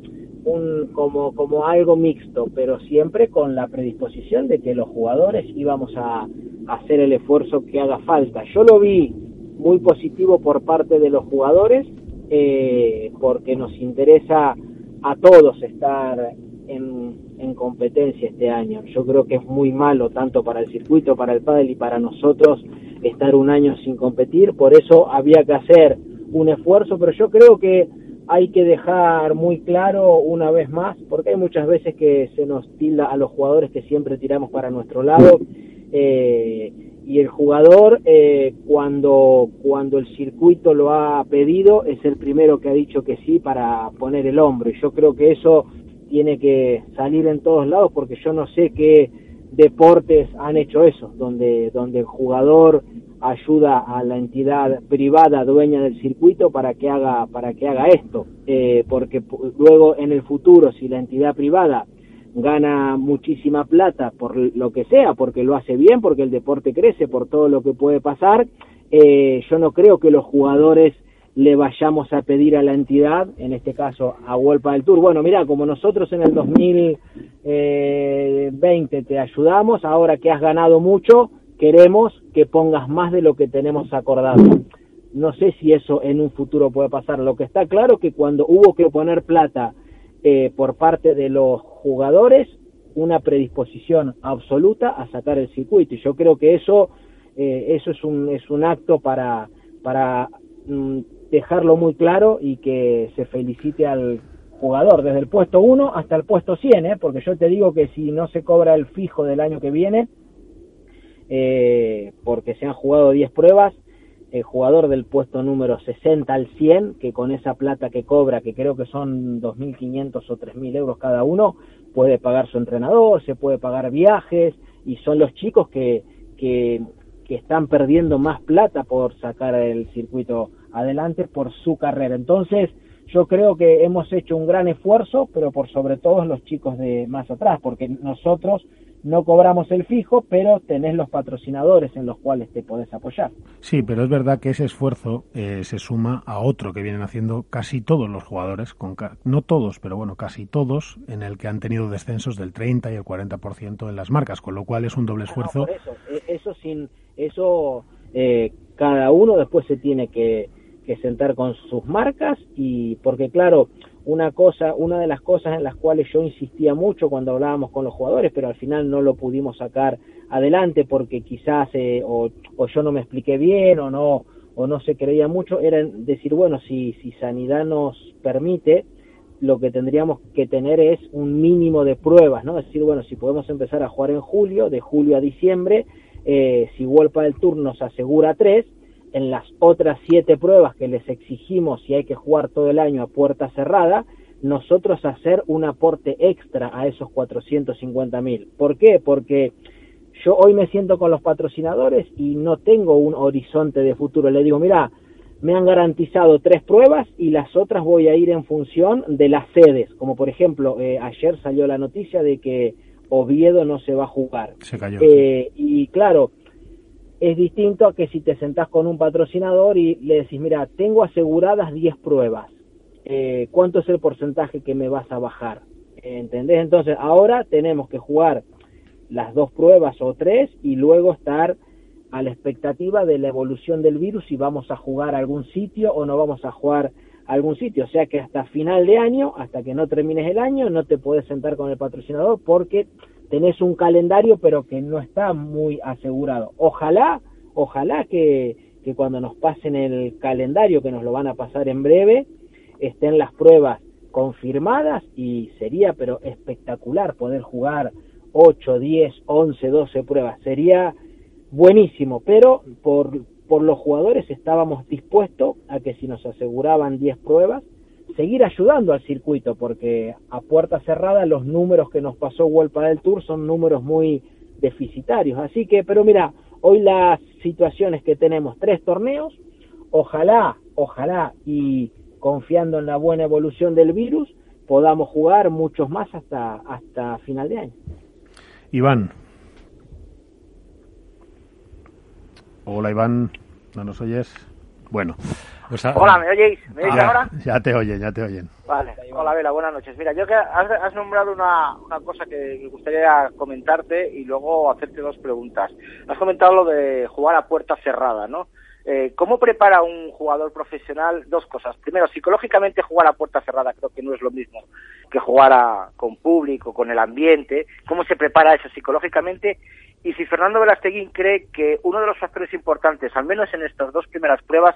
un como como algo mixto, pero siempre con la predisposición de que los jugadores íbamos a, hacer el esfuerzo que haga falta. Yo lo vi muy positivo por parte de los jugadores eh, porque nos interesa a todos estar en, en, competencia este año. Yo creo que es muy malo tanto para el circuito, para el pádel y para nosotros estar un año sin competir, por eso había que hacer un esfuerzo, pero yo creo que hay que dejar muy claro una vez más, porque hay muchas veces que se nos tilda a los jugadores que siempre tiramos para nuestro lado, eh, y el jugador eh, cuando cuando el circuito lo ha pedido es el primero que ha dicho que sí para poner el hombro y yo creo que eso tiene que salir en todos lados porque yo no sé qué deportes han hecho eso donde donde el jugador ayuda a la entidad privada dueña del circuito para que haga para que haga esto. Eh, porque luego en el futuro si la entidad privada gana muchísima plata por lo que sea, porque lo hace bien, porque el deporte crece, por todo lo que puede pasar, eh, yo no creo que los jugadores le vayamos a pedir a la entidad, en este caso a Wolpa del Tour, bueno, mira, como nosotros en el 2020 te ayudamos, ahora que has ganado mucho, queremos que pongas más de lo que tenemos acordado. No sé si eso en un futuro puede pasar. Lo que está claro es que cuando hubo que poner plata eh, por parte de los jugadores, una predisposición absoluta a sacar el circuito. Y yo creo que eso, eh, eso es un, es un acto para, para mm, dejarlo muy claro y que se felicite al jugador desde el puesto 1 hasta el puesto 100, ¿eh? porque yo te digo que si no se cobra el fijo del año que viene, eh, porque se han jugado 10 pruebas, el jugador del puesto número 60 al 100, que con esa plata que cobra, que creo que son 2.500 o 3.000 euros cada uno, puede pagar su entrenador, se puede pagar viajes, y son los chicos que, que, que están perdiendo más plata por sacar el circuito adelante por su carrera. Entonces, yo creo que hemos hecho un gran esfuerzo, pero por sobre todo los chicos de más atrás, porque nosotros no cobramos el fijo, pero tenés los patrocinadores en los cuales te podés apoyar. Sí, pero es verdad que ese esfuerzo eh, se suma a otro que vienen haciendo casi todos los jugadores, con no todos, pero bueno, casi todos, en el que han tenido descensos del 30 y el 40% en las marcas, con lo cual es un doble ah, esfuerzo. eso, e, eso sin eso eh, cada uno después se tiene que, que sentar con sus marcas y porque claro, una cosa, una de las cosas en las cuales yo insistía mucho cuando hablábamos con los jugadores, pero al final no lo pudimos sacar adelante porque quizás eh, o, yo no me expliqué bien o no o no se creía mucho, era decir, bueno, si, si Sanidad nos permite, lo que tendríamos que tener es un mínimo de pruebas, ¿no? Es decir, bueno, si podemos empezar a jugar en julio, de julio a diciembre, eh, si Wolpa del Tour nos asegura tres, en las otras siete pruebas que les exigimos si hay que jugar todo el año a puerta cerrada, nosotros hacer un aporte extra a esos 450 mil. ¿Por qué? Porque yo hoy me siento con los patrocinadores y no tengo un horizonte de futuro. Le digo, mira, me han garantizado tres pruebas y las otras voy a ir en función de las sedes. Como por ejemplo, eh, ayer salió la noticia de que Oviedo no se va a jugar. Se cayó. Eh, y claro, es distinto a que si te sentás con un patrocinador y le decís, mira, tengo aseguradas 10 pruebas, eh, ¿cuánto es el porcentaje que me vas a bajar? ¿Entendés? Entonces, ahora tenemos que jugar las dos pruebas o tres y luego estar a la expectativa de la evolución del virus si vamos a jugar a algún sitio o no vamos a jugar algún sitio. O sea que hasta final de año, hasta que no termines el año, no te puedes sentar con el patrocinador porque tenés un calendario pero que no está muy asegurado. Ojalá, ojalá que, cuando nos pasen el calendario, que nos lo van a pasar en breve, estén las pruebas confirmadas y sería pero espectacular poder jugar 8, 10, 11, 12 pruebas. Sería buenísimo, pero por, por los jugadores estábamos dispuestos a que si nos aseguraban 10 pruebas, seguir ayudando al circuito, porque a puerta cerrada los números que nos pasó World del Tour son números muy deficitarios. Así que, pero mira, hoy las situaciones que tenemos, tres torneos, ojalá, ojalá, y confiando en la buena evolución del virus, podamos jugar muchos más hasta, hasta final de año. Iván. Hola Iván, ¿no nos oyes? Bueno, Hola, ¿me oyéis? ¿Me oís ahora? Ya te oyen, ya te oyen. Vale, hola Vela, buenas noches. Mira, yo que has, nombrado una, una, cosa que me gustaría comentarte y luego hacerte dos preguntas. Has comentado lo de jugar a puerta cerrada, ¿no? Eh, ¿Cómo prepara un jugador profesional dos cosas? Primero, psicológicamente jugar a puerta cerrada creo que no es lo mismo que jugar con público, con el ambiente. ¿Cómo se prepara eso psicológicamente? Y si Fernando Velasteguín cree que uno de los factores importantes, al menos en estas dos primeras pruebas,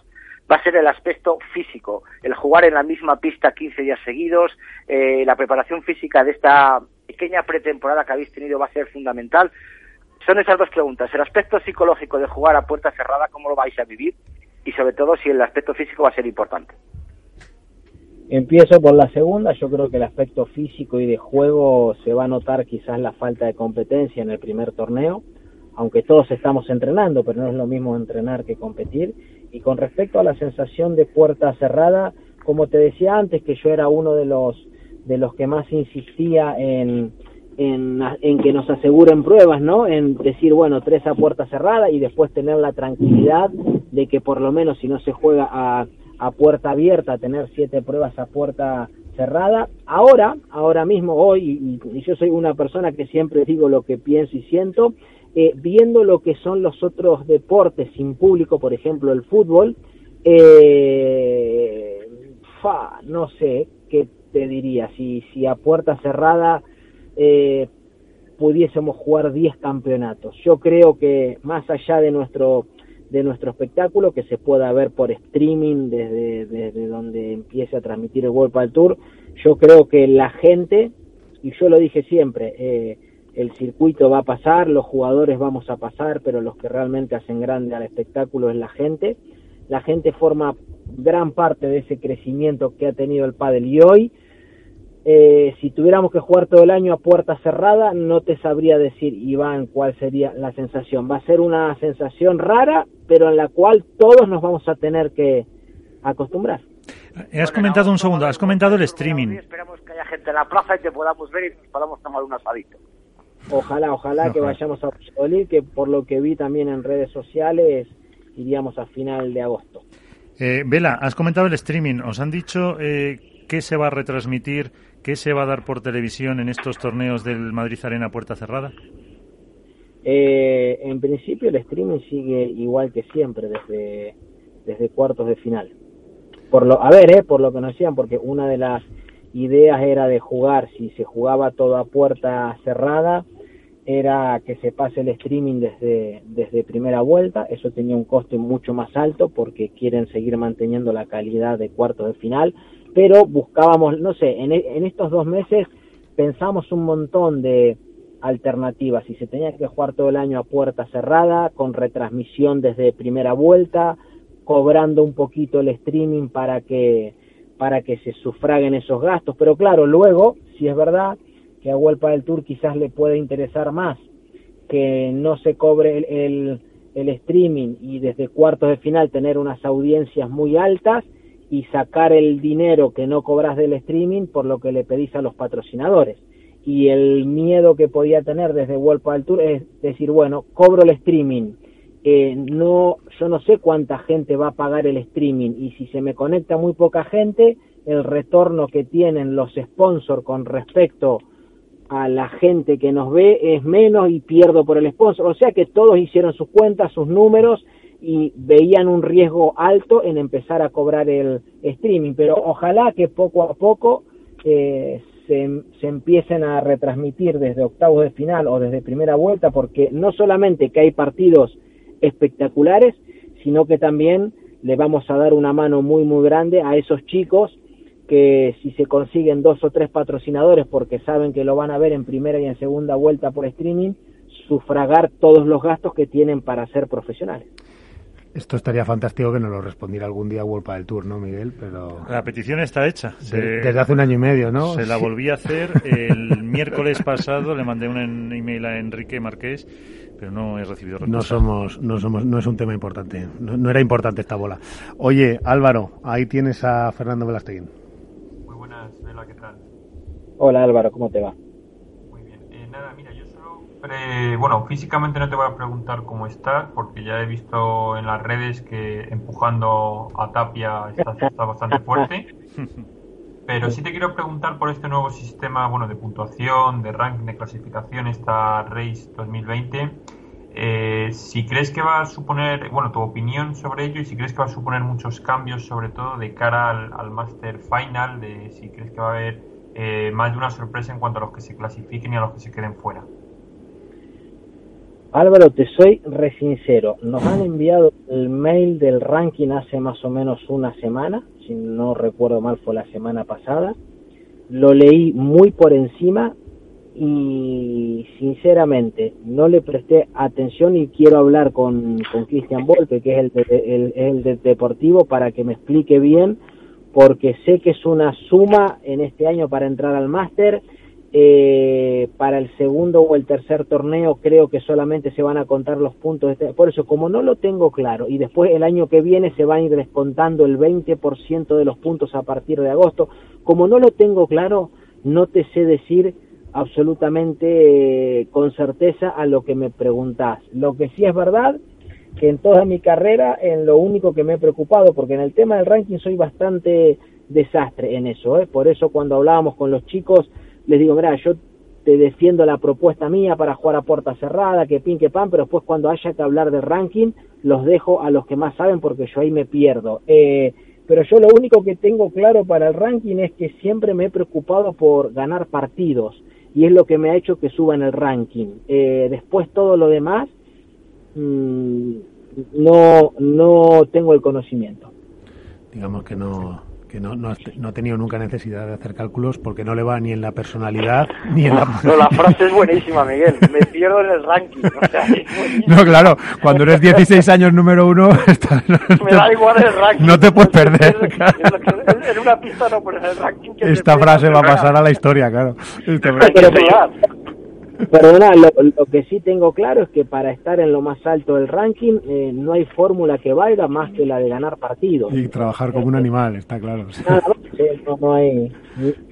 va a ser el aspecto físico, el jugar en la misma pista 15 días seguidos, eh, la preparación física de esta pequeña pretemporada que habéis tenido va a ser fundamental. Son esas dos preguntas, el aspecto psicológico de jugar a puerta cerrada, cómo lo vais a vivir y sobre todo si el aspecto físico va a ser importante. Empiezo por la segunda, yo creo que el aspecto físico y de juego se va a notar quizás la falta de competencia en el primer torneo, aunque todos estamos entrenando, pero no es lo mismo entrenar que competir y con respecto a la sensación de puerta cerrada, como te decía antes, que yo era uno de los, de los que más insistía en, en, que nos aseguren pruebas, ¿no? En decir, bueno, tres a puerta cerrada y después tener la tranquilidad de que por lo menos si no se juega a, a puerta abierta, tener siete pruebas a puerta cerrada. Ahora, ahora mismo, hoy, y, yo soy una persona que siempre digo lo que pienso y siento, eh, viendo lo que son los otros deportes sin público, por ejemplo el fútbol, eh, fa, no sé qué te diría, si, si a puerta cerrada eh, pudiésemos jugar 10 campeonatos. Yo creo que más allá de nuestro de nuestro espectáculo que se pueda ver por streaming desde, desde donde empiece a transmitir el World Tour, yo creo que la gente, y yo lo dije siempre, eh, el circuito va a pasar, los jugadores vamos a pasar, pero los que realmente hacen grande al espectáculo es la gente. La gente forma gran parte de ese crecimiento que ha tenido el pádel y hoy eh, si tuviéramos que jugar todo el año a puerta cerrada, no te sabría decir, Iván, cuál sería la sensación. Va a ser una sensación rara, pero en la cual todos nos vamos a tener que acostumbrar. Eh, has comentado un segundo, has comentado el streaming. Esperamos que haya gente en la plaza y te podamos ver y nos podamos tomar un asadito. Ojalá, ojalá que vayamos a Valladolid, que por lo que vi también en redes sociales, iríamos a final de agosto. Eh, Vela, has comentado el streaming. ¿Os han dicho eh, qué se va a retransmitir ¿Qué se va a dar por televisión en estos torneos del Madrid Arena puerta cerrada? Eh, en principio el streaming sigue igual que siempre desde, desde cuartos de final. Por lo, a ver, eh, por lo que nos decían, porque una de las ideas era de jugar, si se jugaba todo a puerta cerrada, era que se pase el streaming desde, desde primera vuelta, eso tenía un coste mucho más alto porque quieren seguir manteniendo la calidad de cuartos de final, pero buscábamos, no sé, en, en estos dos meses pensamos un montón de alternativas, si se tenía que jugar todo el año a puerta cerrada, con retransmisión desde primera vuelta, cobrando un poquito el streaming para que para que se sufraguen esos gastos, pero claro, luego, si es verdad que a Huelpa del Tour quizás le puede interesar más que no se cobre el, el, streaming y desde cuartos de final tener unas audiencias muy altas, y sacar el dinero que no cobras del streaming por lo que le pedís a los patrocinadores. Y el miedo que podía tener desde World del Tour es decir, bueno, cobro el streaming, eh, no, yo no sé cuánta gente va a pagar el streaming y si se me conecta muy poca gente, el retorno que tienen los sponsors con respecto a la gente que nos ve es menos y pierdo por el sponsor. O sea que todos hicieron sus cuentas, sus números y veían un riesgo alto en empezar a cobrar el streaming, pero ojalá que poco a poco eh, se, se, empiecen a retransmitir desde octavos de final o desde primera vuelta, porque no solamente que hay partidos espectaculares, sino que también le vamos a dar una mano muy muy grande a esos chicos que si se consiguen dos o tres patrocinadores porque saben que lo van a ver en primera y en segunda vuelta por streaming, sufragar todos los gastos que tienen para ser profesionales. Esto estaría fantástico que nos lo respondiera algún día World del Tour, ¿no, Miguel? Pero la petición está hecha. desde hace un año y medio, ¿no? Se la volví a hacer el miércoles pasado. Le mandé un email a Enrique Marqués, pero no he recibido respuesta. No somos, no somos, no es un tema importante. No, era importante esta bola. Oye, Álvaro, ahí tienes a Fernando Velasteguín. Muy. Hola, Álvaro, ¿cómo te va? bueno, físicamente no te voy a preguntar cómo estás, porque ya he visto en las redes que empujando a Tapia estás, bastante fuerte. Pero sí te quiero preguntar por este nuevo sistema, bueno, de puntuación, de ranking, de clasificación, esta Race 2020. Eh, si crees que va a suponer, bueno, tu opinión sobre ello y si crees que va a suponer muchos cambios, sobre todo de cara al, Master Final, de si crees que va a haber eh, más de una sorpresa en cuanto a los que se clasifiquen y a los que se queden fuera. Álvaro, te soy re sincero. Nos han enviado el mail del ranking hace más o menos una semana, si no recuerdo mal fue la semana pasada. Lo leí muy por encima y sinceramente no le presté atención y quiero hablar con, Cristian Volpe, que es el, el del Deportivo, para que me explique bien, porque sé que es una suma en este año para entrar al máster eh, para el segundo o el tercer torneo creo que solamente se van a contar los puntos. Este, por eso, como no lo tengo claro, y después el año que viene se van a ir descontando el 20% de los puntos a partir de agosto, como no lo tengo claro, no te sé decir absolutamente eh, con certeza a lo que me preguntas Lo que sí es verdad que en toda mi carrera en lo único que me he preocupado, porque en el tema del ranking soy bastante desastre en eso, ¿eh? por eso cuando hablábamos con los chicos les digo, mira, yo te defiendo la propuesta mía para jugar a puerta cerrada, que pin, que pan, pero después cuando haya que hablar de ranking, los dejo a los que más saben porque yo ahí me pierdo. Eh, pero yo lo único que tengo claro para el ranking es que siempre me he preocupado por ganar partidos y es lo que me ha hecho que suba en el ranking. Eh, después todo lo demás mmm, no, no tengo el conocimiento. Digamos que no, que no, no, no, ha tenido nunca necesidad de hacer cálculos porque no le va ni en la personalidad ni en la... No, la frase es buenísima, Miguel. Me pierdo en el ranking. O sea, no, claro, cuando eres 16 años número uno... Está, no, Me da igual el ranking. No te puedes perder. En una pista no, pero en el ranking... Esta frase va a pasar a la historia, claro. Pero, Perdona, lo, lo, que sí tengo claro es que para estar en lo más alto del ranking eh, no hay fórmula que valga más que la de ganar partidos. Y trabajar como un animal, está claro. no, no hay,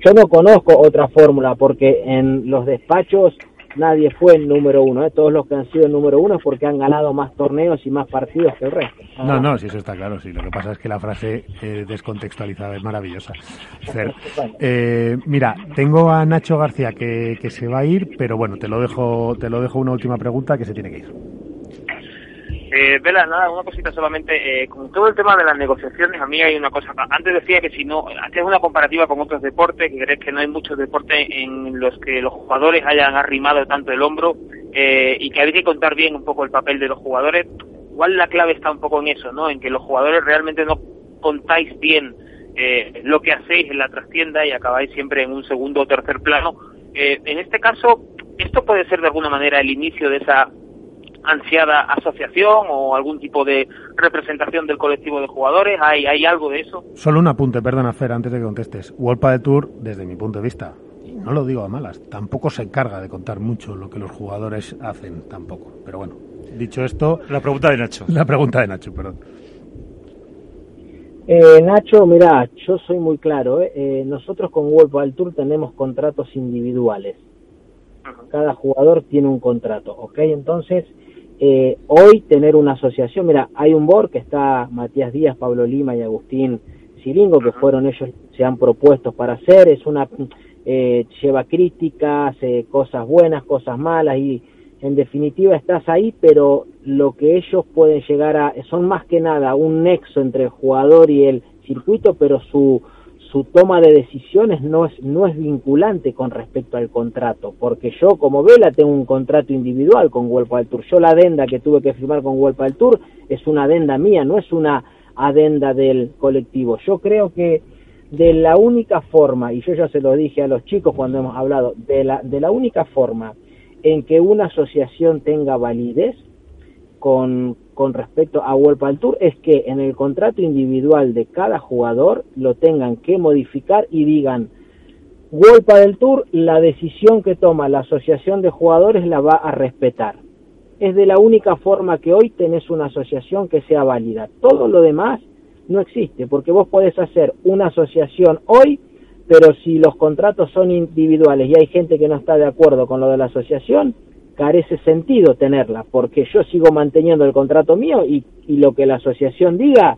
yo no conozco otra fórmula porque en los despachos nadie fue el número uno. ¿eh? Todos los que han sido el número uno es porque han ganado más torneos y más partidos que el resto. No, no, sí, eso está claro. Sí, lo que pasa es que la frase eh, descontextualizada es maravillosa. Fer, eh, mira, tengo a Nacho García que, que se va a ir, pero bueno, te lo dejo, te lo dejo una última pregunta que se tiene que ir. Eh, Vela, nada, una cosita solamente. Eh, con todo el tema de las negociaciones, a mí hay una cosa. Antes decía que si no, hacías una comparativa con otros deportes, que crees que no hay muchos deportes en los que los jugadores hayan arrimado tanto el hombro eh, y que hay que contar bien un poco el papel de los jugadores. Igual la clave está un poco en eso, ¿no? En que los jugadores realmente no contáis bien eh, lo que hacéis en la trastienda y acabáis siempre en un segundo o tercer plano. Eh, en este caso, esto puede ser de alguna manera el inicio de esa ansiada asociación o algún tipo de representación del colectivo de jugadores? ¿Hay, hay algo de eso? Solo un apunte, perdona Fer, antes de que contestes. World de Tour, desde mi punto de vista, y no lo digo a malas, tampoco se encarga de contar mucho lo que los jugadores hacen, tampoco. Pero bueno, dicho esto... La pregunta de Nacho. La pregunta de Nacho, perdón. Eh, Nacho, mira, yo soy muy claro. ¿eh? Eh, nosotros con World del Tour tenemos contratos individuales. Cada jugador tiene un contrato, ¿ok? Entonces, eh, hoy tener una asociación, mira, hay un board que está Matías Díaz, Pablo Lima y Agustín Siringo, que fueron ellos, se han propuesto para hacer, es una, eh, lleva críticas, eh, cosas buenas, cosas malas y en definitiva estás ahí, pero lo que ellos pueden llegar a, son más que nada un nexo entre el jugador y el circuito, pero su, su toma de decisiones no es, no es vinculante con respecto al contrato, porque yo como Vela tengo un contrato individual con Huelpa del Tour. Yo la adenda que tuve que firmar con Huelpa del Tour es una adenda mía, no es una adenda del colectivo. Yo creo que de la única forma, y yo ya se lo dije a los chicos cuando hemos hablado, de la, de la única forma en que una asociación tenga validez con, con respecto a World al Tour es que en el contrato individual de cada jugador lo tengan que modificar y digan World del Tour, la decisión que toma la asociación de jugadores la va a respetar. Es de la única forma que hoy tenés una asociación que sea válida. Todo lo demás no existe, porque vos podés hacer una asociación hoy, pero si los contratos son individuales y hay gente que no está de acuerdo con lo de la asociación, carece sentido tenerla, porque yo sigo manteniendo el contrato mío y, y lo que la asociación diga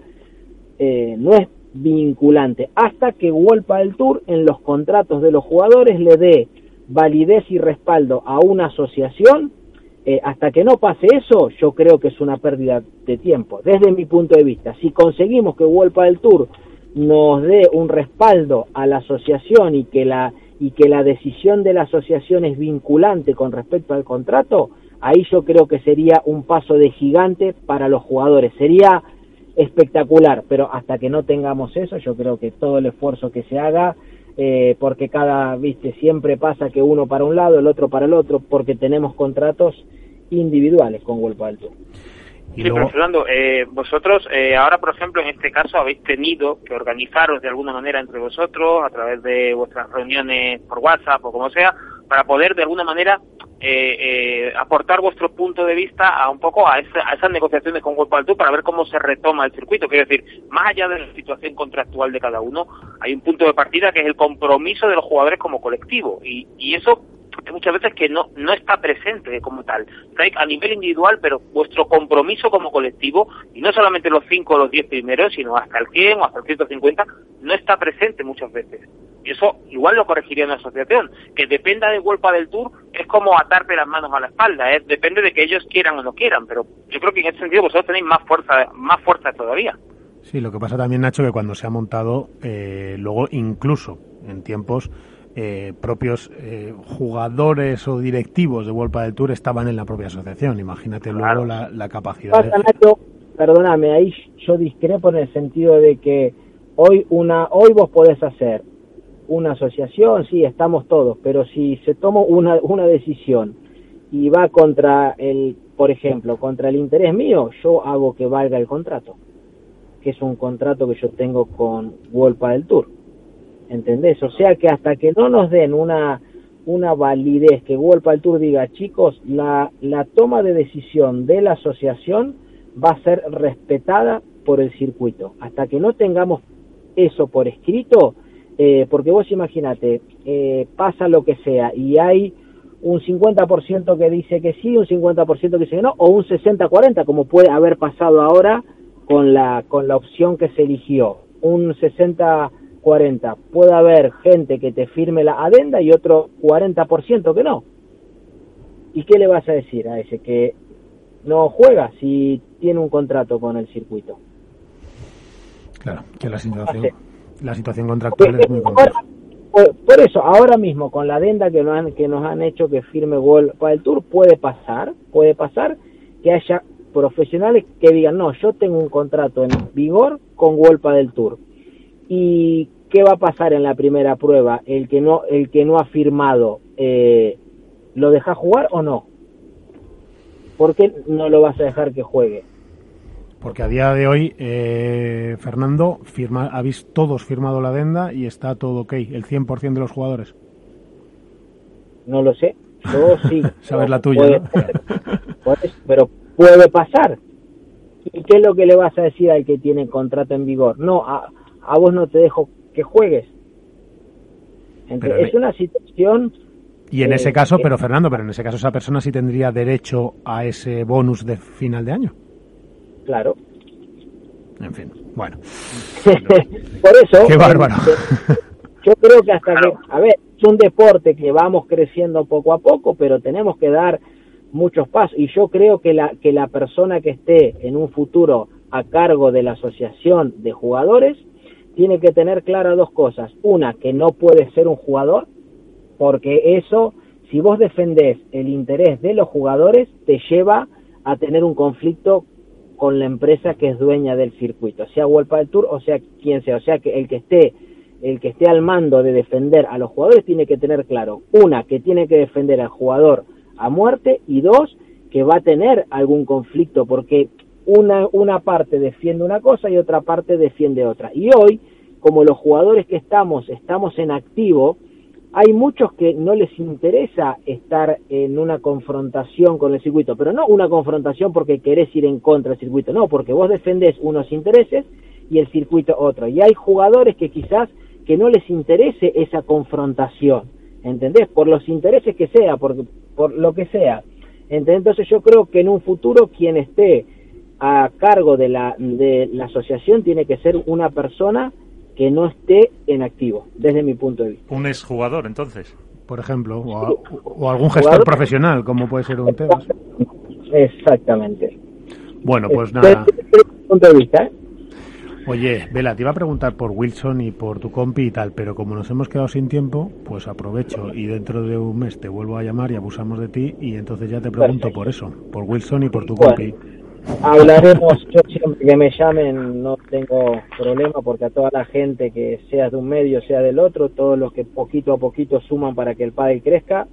eh, no es vinculante, hasta que Wolpa del Tour en los contratos de los jugadores le dé validez y respaldo a una asociación, eh, hasta que no pase eso, yo creo que es una pérdida de tiempo, desde mi punto de vista. Si conseguimos que Wolpa del Tour nos dé un respaldo a la asociación y que la y que la decisión de la asociación es vinculante con respecto al contrato, ahí yo creo que sería un paso de gigante para los jugadores. Sería espectacular, pero hasta que no tengamos eso, yo creo que todo el esfuerzo que se haga, eh, porque cada, viste, siempre pasa que uno para un lado, el otro para el otro, porque tenemos contratos individuales con World Sí, pero Fernando, eh, vosotros eh, ahora, por ejemplo, en este caso habéis tenido que organizaros de alguna manera entre vosotros a través de vuestras reuniones por WhatsApp o como sea, para poder de alguna manera eh, eh, aportar vuestro punto de vista a un poco a, esa, a esas negociaciones con Tour para ver cómo se retoma el circuito. Quiero decir, más allá de la situación contractual de cada uno, hay un punto de partida que es el compromiso de los jugadores como colectivo y, y eso muchas veces que no, no está presente como tal. A nivel individual, pero vuestro compromiso como colectivo, y no solamente los 5 o los 10 primeros, sino hasta el 100 o hasta el 150, no está presente muchas veces. Y eso igual lo corregiría una asociación. Que dependa de Golpa del Tour es como atarte las manos a la espalda, ¿eh? depende de que ellos quieran o no quieran, pero yo creo que en ese sentido vosotros tenéis más fuerza, más fuerza todavía. Sí, lo que pasa también, Nacho, que cuando se ha montado, eh, luego incluso en tiempos eh, propios eh, jugadores o directivos de Vuelta del Tour estaban en la propia asociación. Imagínate luego la, capacidad. perdóname, ahí yo discrepo en el sentido de que hoy una, hoy vos podés hacer una asociación, sí, estamos todos, pero si se toma una, una decisión y va contra el, por ejemplo, contra el interés mío, yo hago que valga el contrato, que es un contrato que yo tengo con Vuelta del Tour ¿entendés? O sea que hasta que no nos den una, una validez, que World al Tour diga, chicos, la, la toma de decisión de la asociación va a ser respetada por el circuito. Hasta que no tengamos eso por escrito, eh, porque vos imagínate, eh, pasa lo que sea y hay un 50% que dice que sí, un 50% que dice que no, o un 60-40, como puede haber pasado ahora con la, con la opción que se eligió. Un 60 40. Puede haber gente que te firme la adenda y otro 40% que no. ¿Y qué le vas a decir a ese que no juega si tiene un contrato con el circuito? Claro, que la situación, la situación contractual es muy compleja. Por, eso, ahora mismo, con la adenda que nos han, que nos han hecho que firme Gol para el Tour, puede pasar, puede pasar que haya profesionales que digan, no, yo tengo un contrato en vigor con Golpa del Tour ¿Y qué va a pasar en la primera prueba? ¿El que no, el que no ha firmado eh, lo deja jugar o no? ¿Por qué no lo vas a dejar que juegue? Porque a día de hoy, eh, Fernando, firma, habéis todos firmado la adenda y está todo ok, el 100% de los jugadores. No lo sé, yo sí. Sabes la tuya, pero puede pasar. ¿Y qué es lo que le vas a decir al que tiene contrato en vigor? No, a, a vos no te dejo que juegues. es una situación... Y en ese caso, pero Fernando, pero en ese caso esa persona sí tendría derecho a ese bonus de final de año. Claro. En fin, bueno. Por eso... Qué bárbaro. Yo creo que hasta que... A ver, es un deporte que vamos creciendo poco a poco, pero tenemos que dar muchos pasos. Y yo creo que la, que la persona que esté en un futuro a cargo de la asociación de jugadores tiene que tener claras dos cosas. Una, que no puede ser un jugador, porque eso, si vos defendés el interés de los jugadores, te lleva a tener un conflicto con la empresa que es dueña del circuito, sea World del Tour o sea quien sea. O sea que el que esté el que esté al mando de defender a los jugadores tiene que tener claro, una, que tiene que defender al jugador a muerte y dos, que va a tener algún conflicto porque una, una parte defiende una cosa y otra parte defiende otra. Y hoy, como los jugadores que estamos, estamos en activo, hay muchos que no les interesa estar en una confrontación con el circuito, pero no una confrontación porque querés ir en contra del circuito, no, porque vos defendés unos intereses y el circuito otro. Y hay jugadores que quizás que no les interese esa confrontación, ¿entendés? Por los intereses que sea, por, por lo que sea. Entonces yo creo que en un futuro quien esté a cargo de la, de la asociación tiene que ser una persona que no esté en activo, desde mi punto de vista. Un exjugador, entonces. Por ejemplo, o, algún gestor profesional, como puede ser un Tebas. Exactamente. Bueno, pues nada. punto de vista, ¿eh? Oye, Vela, te iba a preguntar por Wilson y por tu compi y tal, pero como nos hemos quedado sin tiempo, pues aprovecho y dentro de un mes te vuelvo a llamar y abusamos de ti y entonces ya te pregunto por eso, por Wilson y por tu compi. Hablaremos, yo siempre que me llamen no tengo problema porque a toda la gente que sea de un medio, sea del otro, todos los que poquito a poquito suman para que el padre crezca,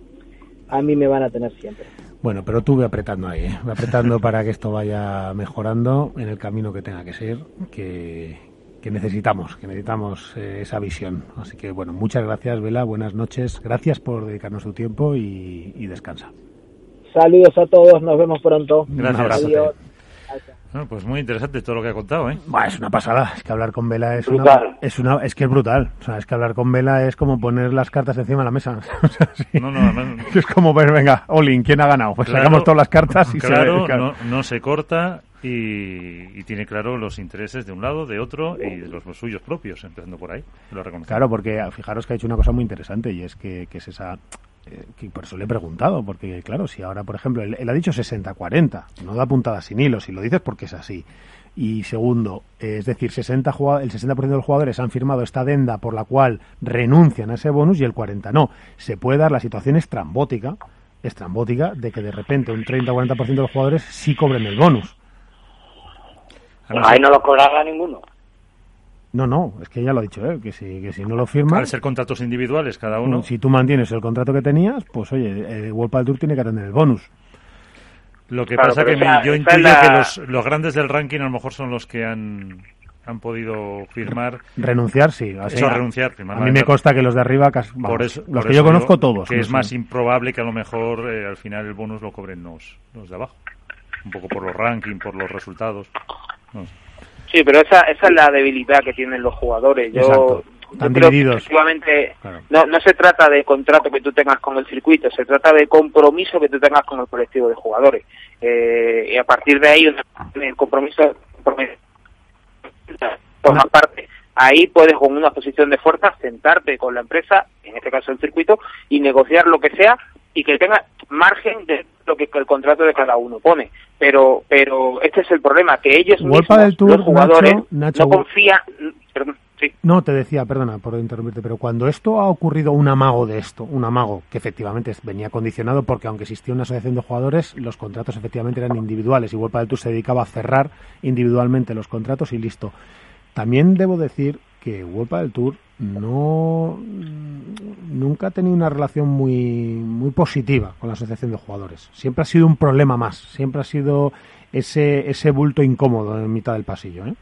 a mí me van a tener siempre. Bueno, pero tú ve apretando ahí, ¿eh? apretando para que esto vaya mejorando en el camino que tenga que ser, que, necesitamos, que necesitamos eh, esa visión. Así que bueno, muchas gracias, Vela, buenas noches, gracias por dedicarnos tu tiempo y, descansa. Saludos a todos, nos vemos pronto. Gracias. Adiós. Pues muy interesante todo lo que ha contado, ¿eh? es una pasada. Es que hablar con Vela es una, es una, es que es brutal. O sea, es que hablar con Vela es como poner las cartas encima de la mesa. No, no, no, Es como ver, venga, Olin, ¿quién ha ganado? Pues sacamos todas las cartas y claro, se No, no se corta y, tiene claro los intereses de un lado, de otro y de los, suyos propios, empezando por ahí. Lo claro, porque fijaros que ha hecho una cosa muy interesante y es que, que es esa que por eso le he preguntado, porque claro, si ahora, por ejemplo, él, ha dicho 60-40, no da puntada sin hilo, si lo dices porque es así. Y segundo, es decir, 60 el 60% de los jugadores han firmado esta adenda por la cual renuncian a ese bonus y el 40 no. Se puede dar la situación estrambótica, estrambótica de que de repente un 30 40% de los jugadores sí cobren el bonus. Ahí no lo cobrará ninguno. No, no, es que ya lo ha dicho, ¿eh? que, si, que si no lo firma... Al ser contratos individuales cada uno... Si tú mantienes el contrato que tenías, pues oye, el World del Tour tiene que tener el bonus. Lo que pasa que yo intuyo que los, los grandes del ranking a lo mejor son los que han han podido firmar. Renunciar, sí. Eso, renunciar. a mí me consta que los de arriba, por eso, los que yo conozco todos. Que es más improbable que a lo mejor eh, al final el bonus lo cobren los, los de abajo. Un poco por los rankings, por los resultados. No sé. Sí, pero esa, esa es la debilidad que tienen los jugadores. Yo, creo que efectivamente no, no se trata de contrato que tú tengas con el circuito, se trata de compromiso que tú tengas con el colectivo de jugadores. Eh, y a partir de ahí, el compromiso, forma parte. Ahí puedes con una posición de fuerza sentarte con la empresa, en este caso el circuito, y negociar lo que sea y que tenga margen de lo que el contrato de cada uno pone. Pero pero este es el problema, que ellos mismos, los jugadores, no confían... No, te decía, perdona por interrumpirte, pero cuando esto ha ocurrido, un amago de esto, un amago que efectivamente venía condicionado porque aunque existía una asociación de jugadores, los contratos efectivamente eran individuales y World del Tour se dedicaba a cerrar individualmente los contratos y listo. También debo decir que World del Tour no nunca ha tenido una relación muy muy positiva con la asociación de jugadores. Siempre ha sido un problema más, siempre ha sido ese ese bulto incómodo en mitad del pasillo, ¿eh?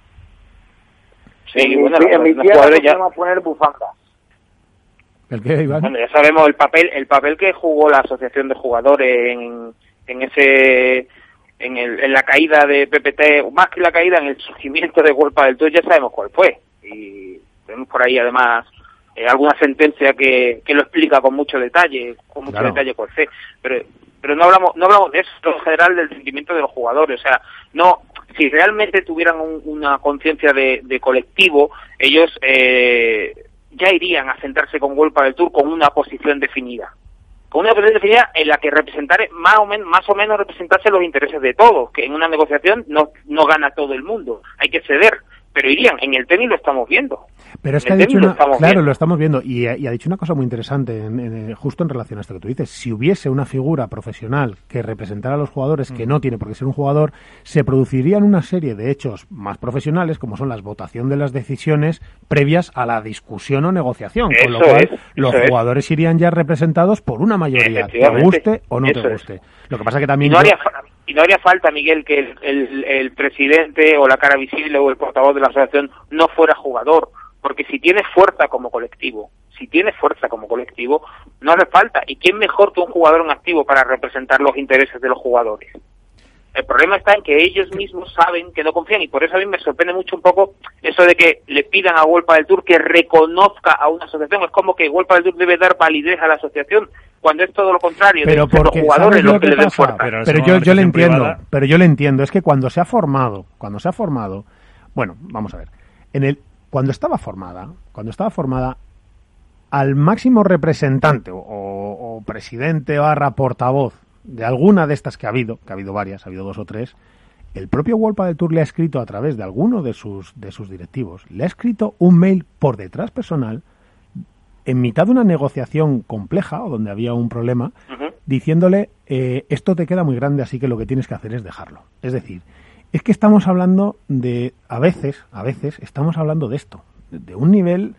Sí, bueno, en mi tierra ya a poner bufandas. ¿El qué, Iván? Bueno, ya sabemos el papel el papel que jugó la asociación de jugadores en, en ese en, el, en la caída de PPT, más que la caída, en el surgimiento de World del Tour, ya sabemos cuál fue. Y tenemos por ahí además eh, alguna sentencia que, que lo explica con mucho detalle, con mucho detalle por fe, pero pero no hablamos no hablamos de eso en general del sentimiento de los jugadores, o sea, no si realmente tuvieran una conciencia de, de, colectivo, ellos eh, ya irían a sentarse con Golpa del Tour con una posición definida. Con una posición definida en la que representar más o menos más o menos representase los intereses de todos que en una negociación no no gana todo el mundo. Hay que ceder pero irían, en el tenis lo estamos viendo. Pero es que ha dicho una, claro, lo estamos viendo y, ha dicho una cosa muy interesante en, justo en relación a esto que tú dices. Si hubiese una figura profesional que representara a los jugadores, que mm. no tiene por qué ser un jugador, se producirían una serie de hechos más profesionales, como son las votación de las decisiones previas a la discusión o negociación, con lo cual los jugadores irían ya representados por una mayoría, te guste o no te guste. Lo que pasa que también y no haría falta, Miguel, que el, el, presidente o la cara visible o el portavoz de la asociación no fuera jugador, porque si tiene fuerza como colectivo, si tiene fuerza como colectivo, no hace falta. ¿Y quién mejor que un jugador en activo para representar los intereses de los jugadores? El problema está en que ellos mismos saben que no confían y por eso a mí me sorprende mucho un poco eso de que le pidan a Wolpa del Tour que reconozca a una asociación. Es como que Wolpa del Tour debe dar validez a la asociación cuando es todo lo contrario. Pero los jugadores lo que, Pero, yo, yo le entiendo, pero yo le entiendo. Es que cuando se ha formado, cuando se ha formado, bueno, vamos a ver, en el cuando estaba formada, cuando estaba formada, al máximo representante o, o presidente barra portavoz de alguna de estas que ha habido, que ha habido varias, ha habido dos o tres, el propio World del Tour le ha escrito a través de alguno de sus, de sus directivos, le ha escrito un mail por detrás personal, en mitad de una negociación compleja o donde había un problema, diciéndole, eh, esto te queda muy grande, así que lo que tienes que hacer es dejarlo. Es decir, es que estamos hablando de, a veces, a veces, estamos hablando de esto, de un nivel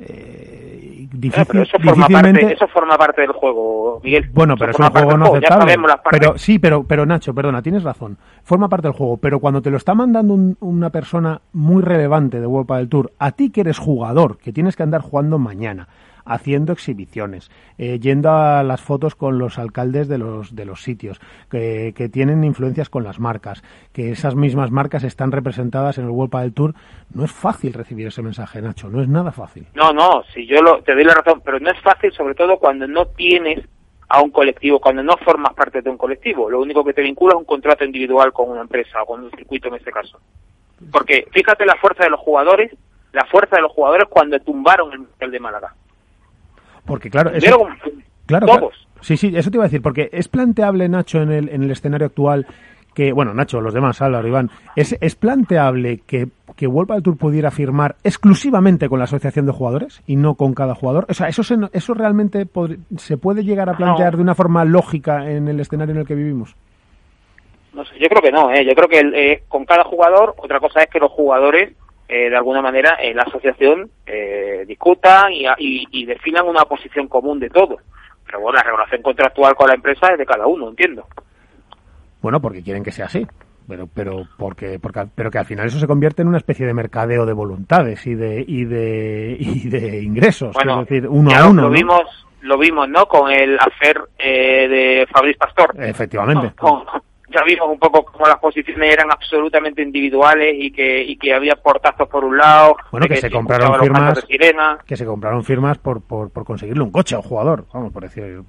eh, difícil, eso, forma parte, eso forma parte del juego, Miguel. Bueno, pero es un juego no aceptable. Pero sí, pero, pero Nacho, perdona, tienes razón. Forma parte del juego, pero cuando te lo está mandando una persona muy relevante de World del Tour, a ti que eres jugador, que tienes que andar jugando mañana, haciendo exhibiciones, eh, yendo a las fotos con los alcaldes de los, de los sitios, que, que, tienen influencias con las marcas, que esas mismas marcas están representadas en el World del Tour. No es fácil recibir ese mensaje, Nacho, no es nada fácil. No, no, si yo lo, te doy la razón, pero no es fácil sobre todo cuando no tienes a un colectivo, cuando no formas parte de un colectivo. Lo único que te vincula es un contrato individual con una empresa o con un circuito en este caso. Porque fíjate la fuerza de los jugadores, la fuerza de los jugadores cuando tumbaron el, de Málaga. Porque claro, eso, claro, todos. Sí, sí, eso te iba a decir, porque es planteable, Nacho, en el, en el escenario actual que, bueno, Nacho, los demás, Álvaro, Iván, ¿es, es planteable que, que World al Tour pudiera firmar exclusivamente con la asociación de jugadores y no con cada jugador? O sea, ¿eso, se, eso realmente se puede llegar a plantear de una forma lógica en el escenario en el que vivimos? No sé, yo creo que no, ¿eh? yo creo que eh, con cada jugador, otra cosa es que los jugadores, eh, de alguna manera, en la asociación eh, discutan y, y, y, definan una posición común de todos. Pero bueno, la regulación contractual con la empresa es de cada uno, entiendo. Bueno, porque quieren que sea así. Pero, pero, porque, porque, pero que al final eso se convierte en una especie de mercadeo de voluntades y de, y de, y de ingresos. Bueno, decir, uno a uno. Lo vimos, lo vimos, ¿no? Con el hacer eh, de Fabriz Pastor. Efectivamente. Con, ya vimos un poco cómo las posiciones eran absolutamente individuales y que, y que había portazos por un lado. Bueno, que, que, se compraron firmas. Que se compraron firmas por, por, por, conseguirle un coche a un jugador. Vamos, por decir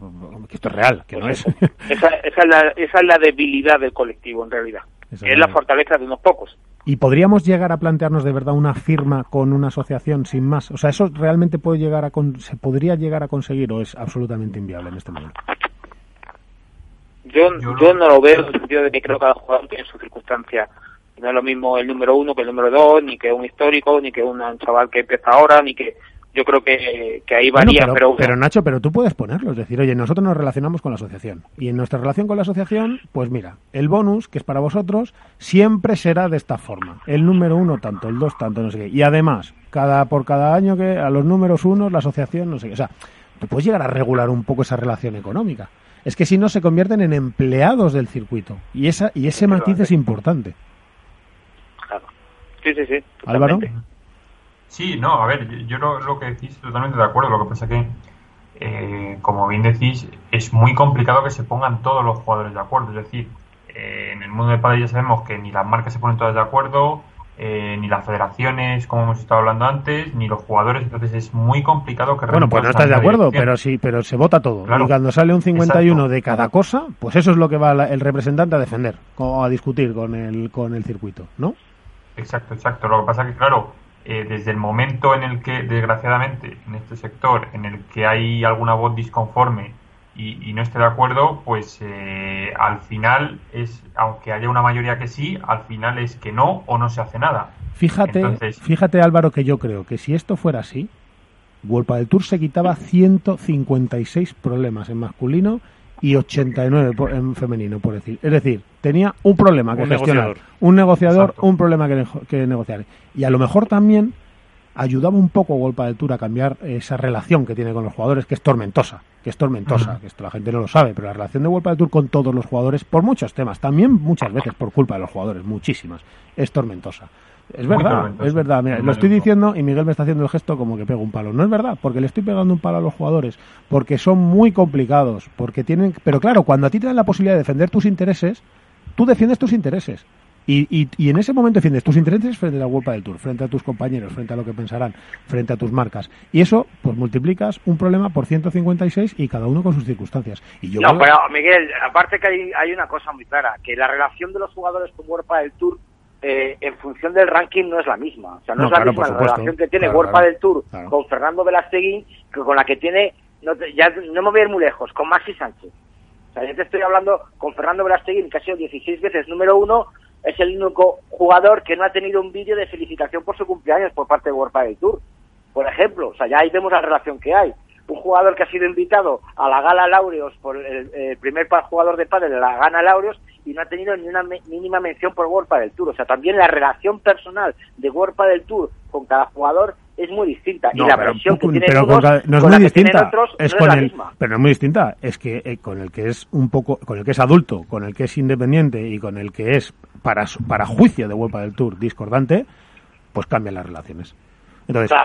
que esto es real, que pues no es. Esa, esa, es la, esa es la debilidad del colectivo, en realidad. Es la fortaleza de unos pocos. ¿Y podríamos llegar a plantearnos de verdad una firma con una asociación sin más? O sea, ¿eso realmente puede llegar a se podría llegar a conseguir o es absolutamente inviable en este momento? Yo, yo, no. lo veo en el sentido de que creo que cada jugador tiene su circunstancia. No es lo mismo el número uno que el número dos, ni que un histórico, ni que un chaval que empieza ahora, ni que yo creo que, que ahí varía. Bueno, pero, pero, Nacho, pero tú puedes ponerlo, es decir, oye, nosotros nos relacionamos con la asociación. Y en nuestra relación con la asociación, pues mira, el bonus que es para vosotros siempre será de esta forma, el número uno tanto, el dos tanto, no sé qué, y además cada por cada año que a los números uno la asociación no sé qué, o sea, tú puedes llegar a regular un poco esa relación económica es que si no se convierten en empleados del circuito y esa y ese matiz es importante. Claro. Sí, sí, sí. Álvaro. Sí, no, a ver, yo lo, lo, que decís totalmente de acuerdo. Lo que pasa que, eh, como bien decís, es muy complicado que se pongan todos los jugadores de acuerdo. Es decir, eh, en el mundo del padre ya sabemos que ni las marcas se ponen todas de acuerdo, eh, ni las federaciones, como hemos estado hablando antes, ni los jugadores, entonces es muy complicado que... Bueno, pues no estás de acuerdo, pero sí, pero se vota todo. Y cuando sale un 51 Exacto. de cada cosa, pues eso es lo que va el representante a defender, o a discutir con el, con el circuito, ¿no? Exacto, exacto. Lo que pasa que, claro, eh, desde el momento en el que, desgraciadamente, en este sector, en el que hay alguna voz disconforme y, y no esté de acuerdo, pues eh, al final es, aunque haya una mayoría que sí, al final es que no o no se hace nada. Fíjate, Entonces, fíjate Álvaro, que yo creo que si esto fuera así, World del Tour se quitaba 156 problemas en masculino y 89 en femenino, por decir. Es decir, tenía un problema que un gestionar, negociador. un negociador, Exacto. un problema que, que negociar. Y a lo mejor también ayudaba un poco a Golpa del Tour a cambiar esa relación que tiene con los jugadores, que es tormentosa, que es tormentosa, que esto la gente no lo sabe, pero la relación de Golpa del Tour con todos los jugadores, por muchos temas, también muchas veces por culpa de los jugadores, muchísimas, es tormentosa. Es Muy verdad, tormentosa. es verdad. Mira, Muy lo estoy diciendo y Miguel me está haciendo el gesto como que pego un palo. No es verdad, porque le estoy pegando un palo a los jugadores, porque son muy complicados, porque tienen... Pero claro, cuando a ti te dan la posibilidad de defender tus intereses, tú defiendes tus intereses. Y, y, y en ese momento defiendes tus intereses frente a la World del Tour, frente a tus compañeros, frente a lo que pensarán, frente a tus marcas. Y eso, pues multiplicas un problema por 156 y cada uno con sus circunstancias. Y yo no, creo- pero Miguel, aparte que hay, hay una cosa muy clara, que la relación de los jugadores con World del Tour eh, en función del ranking no es la misma. O sea, no, No, es la claro, misma la relación que tiene Claro, World claro. del Tour con Fernando Velasteguín que con la que tiene, no ya no me voy a ir muy lejos, con Maxi Sánchez. O sea, yo te estoy hablando con Fernando Velasteguín, que ha sido 16 veces número uno, es el único jugador que no ha tenido un vídeo de felicitación por su cumpleaños por parte de World del Tour. Por ejemplo, o sea, ya ahí vemos la relación que hay. Un jugador que ha sido invitado a la Gala Laureos por el, primer jugador de pádel de la Gana Laureos y no ha tenido ni una mínima mención por World del Tour. O sea, también la relación personal de World del Tour con cada jugador es muy distinta. No, y la pero, presión que pero unos con no es con muy distinta. otros es no con el, misma. pero no es muy distinta. Es que eh, con el que es un poco, con el que es adulto, con el que es independiente y con el que es para para juicio de World del Tour discordante, pues cambian las relaciones. Entonces,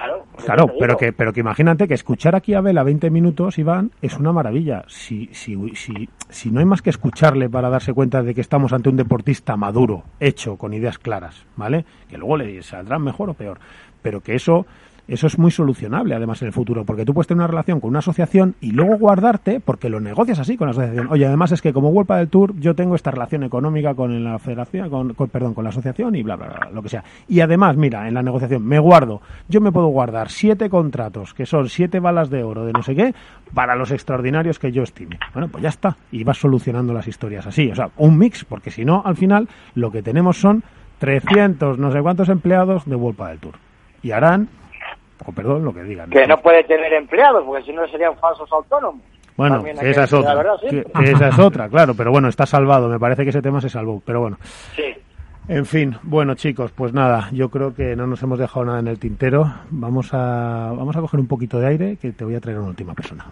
claro, pero que, pero que imagínate que escuchar aquí a Vela 20 minutos, Iván, es una maravilla. Si, si, si, si no hay más que escucharle para darse cuenta de que estamos ante un deportista maduro, hecho, con ideas claras, ¿vale? Que luego le saldrán mejor o peor. Pero que eso eso es muy solucionable además en el futuro, porque tú puedes tener una relación con una asociación y luego guardarte, porque lo negocias así con la asociación. Oye, además es que como World del Tour yo tengo esta relación económica con la federación, con, perdón, con la asociación y bla, bla, bla, lo que sea. Y además, mira, en la negociación me guardo, yo me puedo guardar siete contratos, que son siete balas de oro de no sé qué, para los extraordinarios que yo estime. Bueno, pues ya está. Y vas solucionando las historias así. O sea, un mix, porque si no, al final lo que tenemos son 300 no sé cuántos empleados de World del Tour. Y harán o perdón, lo que digan. Que no puede tener empleados, porque si no serían falsos autónomos. Bueno, esa es otra. esa es otra, claro, pero bueno, está salvado. Me parece que ese tema se salvó, pero bueno. Sí. En fin, bueno chicos, pues nada, yo creo que no nos hemos dejado nada en el tintero. Vamos a, vamos a coger un poquito de aire, que te voy a traer una última persona.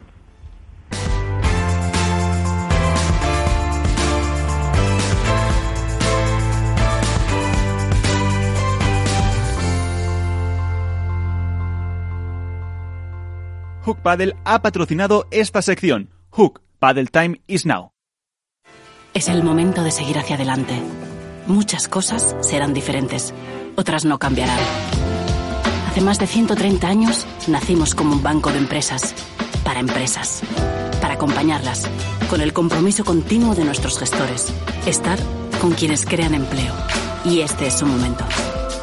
Hook Paddle ha patrocinado esta sección. Hook Paddle Time is now. Es el momento de seguir hacia adelante. Muchas cosas serán diferentes, otras no cambiarán. Hace más de 130 años nacimos como un banco de empresas, para empresas, para acompañarlas, con el compromiso continuo de nuestros gestores, estar con quienes crean empleo. Y este es su momento.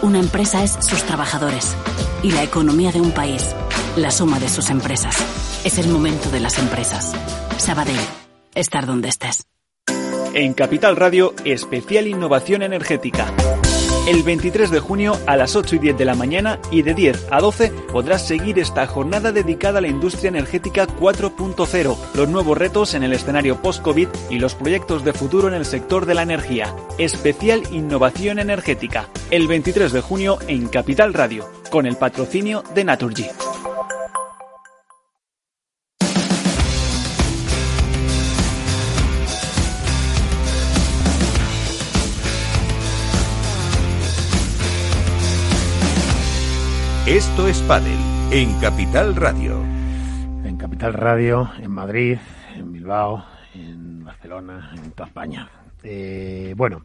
Una empresa es sus trabajadores y la economía de un país la suma de sus empresas. Es el momento de las empresas. Sabadell, estar donde estés. En Capital Radio, especial innovación energética. El 23 de junio a las 8 y 10 de la mañana y de 10 a 12 podrás seguir esta jornada dedicada a la industria energética 4.0, los nuevos retos en el escenario post-COVID y los proyectos de futuro en el sector de la energía. Especial Innovación Energética. El 23 de junio en Capital Radio, con el patrocinio de Naturgy. Esto es Padel en Capital Radio. En Capital Radio, en Madrid, en Bilbao, en Barcelona, en toda España. Eh, bueno,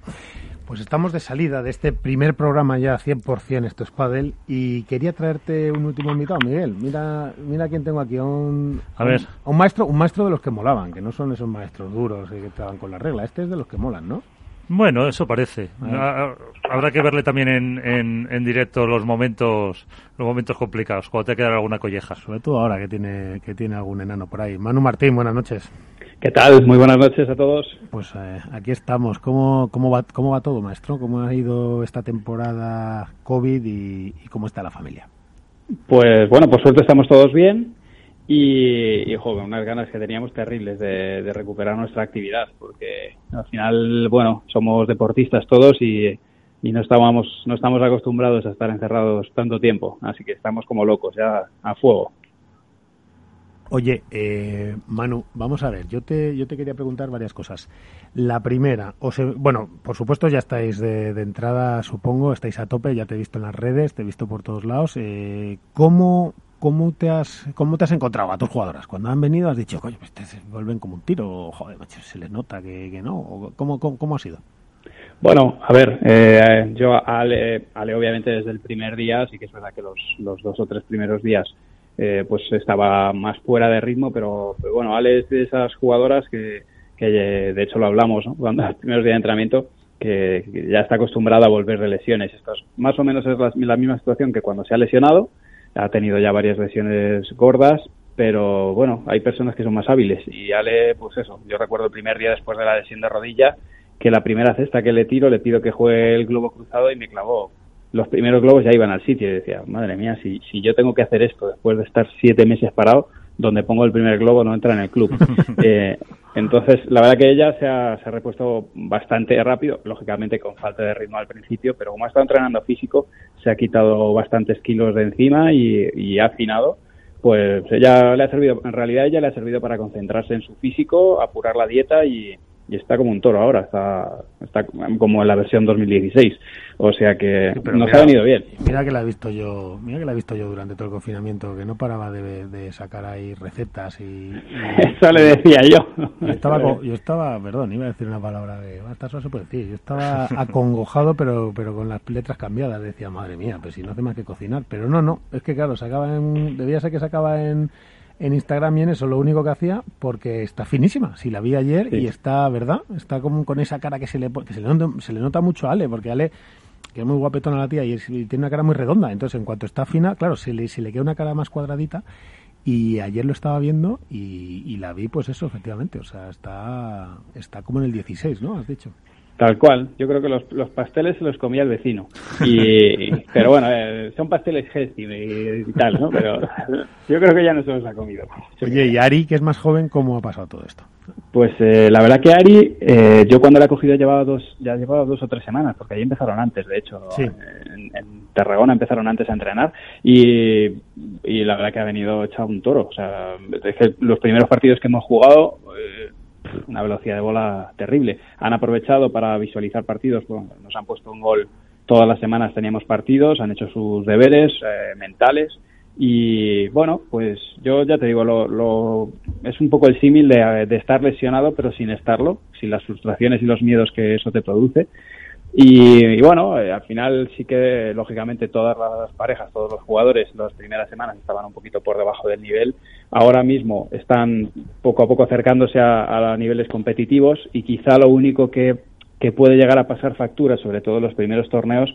pues estamos de salida de este primer programa ya 100% Esto es Padel y quería traerte un último invitado, Miguel. Mira, mira quién tengo aquí, un, a ver. un, maestro, un maestro de los que molaban, que no son esos maestros duros que estaban con la regla. Este es de los que molan, ¿no? Bueno, eso parece. Ah, habrá que verle también en, en, directo los momentos los momentos complicados, cuando te queda alguna colleja. Sobre todo ahora que tiene que tiene algún enano por ahí. Manu Martín, buenas noches. ¿Qué tal? Muy buenas noches a todos. Pues eh, aquí estamos. ¿Cómo, cómo, va, ¿Cómo va todo, maestro? ¿Cómo ha ido esta temporada COVID y, y cómo está la familia? Pues bueno, por suerte estamos todos bien. Y, y joder, unas ganas que teníamos terribles de, recuperar nuestra actividad, porque al final, bueno, somos deportistas todos y, y no estábamos, no estamos acostumbrados a estar encerrados tanto tiempo, así que estamos como locos ya a fuego. Oye, eh, Manu, vamos a ver, yo te, yo te quería preguntar varias cosas. La primera, o bueno, por supuesto ya estáis de, de, entrada, supongo, estáis a tope, ya te he visto en las redes, te he visto por todos lados. Eh, ¿cómo, ¿cómo te has cómo te has encontrado a tus jugadoras? Cuando han venido has dicho, coño, pues te vuelven como un tiro, joder, macho, se les nota que, no. ¿Cómo, cómo, ha sido? Bueno, a ver, eh, yo Ale, obviamente desde el primer día, sí que es verdad que los, los dos o tres primeros días eh, pues estaba más fuera de ritmo, pero, bueno, Ale es de esas jugadoras que, que de hecho lo hablamos ¿no? cuando los primeros días de entrenamiento, que, ya está acostumbrada a volver de lesiones. Esto más o menos es la misma situación que cuando se ha lesionado, ha tenido ya varias lesiones gordas, pero bueno, hay personas que son más hábiles y Ale, pues eso, yo recuerdo el primer día después de la lesión de rodilla que la primera cesta que le tiro, le pido que juegue el globo cruzado y me clavó. Los primeros globos ya iban al sitio y decía, madre mía, si, si yo tengo que hacer esto después de estar siete meses parado, donde pongo el primer globo no entra en el club. eh, entonces, la verdad que ella se ha, se ha, repuesto bastante rápido, lógicamente con falta de ritmo al principio, pero como ha estado entrenando físico, se ha quitado bastantes kilos de encima y, ha afinado. Pues ella le ha servido, en realidad ella le ha servido para concentrarse en su físico, apurar la dieta y, y está como un toro ahora, está, está como en la versión 2016. O sea que nos ha venido bien. Mira que la he visto yo, mira que la he visto yo durante todo el confinamiento, que no paraba de, sacar ahí recetas y, eso le decía yo. Yo estaba, yo estaba, perdón, iba a decir una palabra de, esta se puede decir, yo estaba acongojado pero pero con las letras cambiadas, decía, madre mía, pues si no hace más que cocinar, pero no, no, es que claro, sacaba en, debía ser que sacaba en en Instagram y en eso lo único que hacía porque está finísima. Si la vi ayer y está, ¿verdad? Está como con esa cara que se le, que se le, nota, se le nota mucho a Ale, porque Ale, que es muy guapetona la tía y, tiene una cara muy redonda. Entonces, en cuanto está fina, claro, se le, se le queda una cara más cuadradita. Y ayer lo estaba viendo y, y la vi, pues eso, efectivamente. O sea, está, está como en el 16, ¿no? Has dicho. Tal cual. Yo creo que los, los pasteles se los comía el vecino. Y, pero bueno, eh, son pasteles healthy y, tal, ¿no? Pero yo creo que ya no se los ha comido. Oye, ¿y Ari, que es más joven, cómo ha pasado todo esto? Pues eh, la verdad que Ari, eh, yo cuando la he cogido llevaba dos, ya llevaba dos o tres semanas, porque ahí empezaron antes, de hecho. En, en, Tarragona empezaron antes a entrenar y, y la verdad que ha venido echado un toro. O sea, es que los primeros partidos que hemos jugado una velocidad de bola terrible. Han aprovechado para visualizar partidos, nos han puesto un gol todas las semanas. Teníamos partidos, han hecho sus deberes eh, mentales. Y bueno, pues yo ya te digo, lo, es un poco el símil de, de, estar lesionado pero sin estarlo, sin las frustraciones y los miedos que eso te produce y, bueno, eh, al final sí que lógicamente todas las parejas, todos los jugadores las primeras semanas estaban un poquito por debajo del nivel. Ahora mismo están poco a poco acercándose a, niveles competitivos y quizá lo único que, que, puede llegar a pasar factura, sobre todo en los primeros torneos,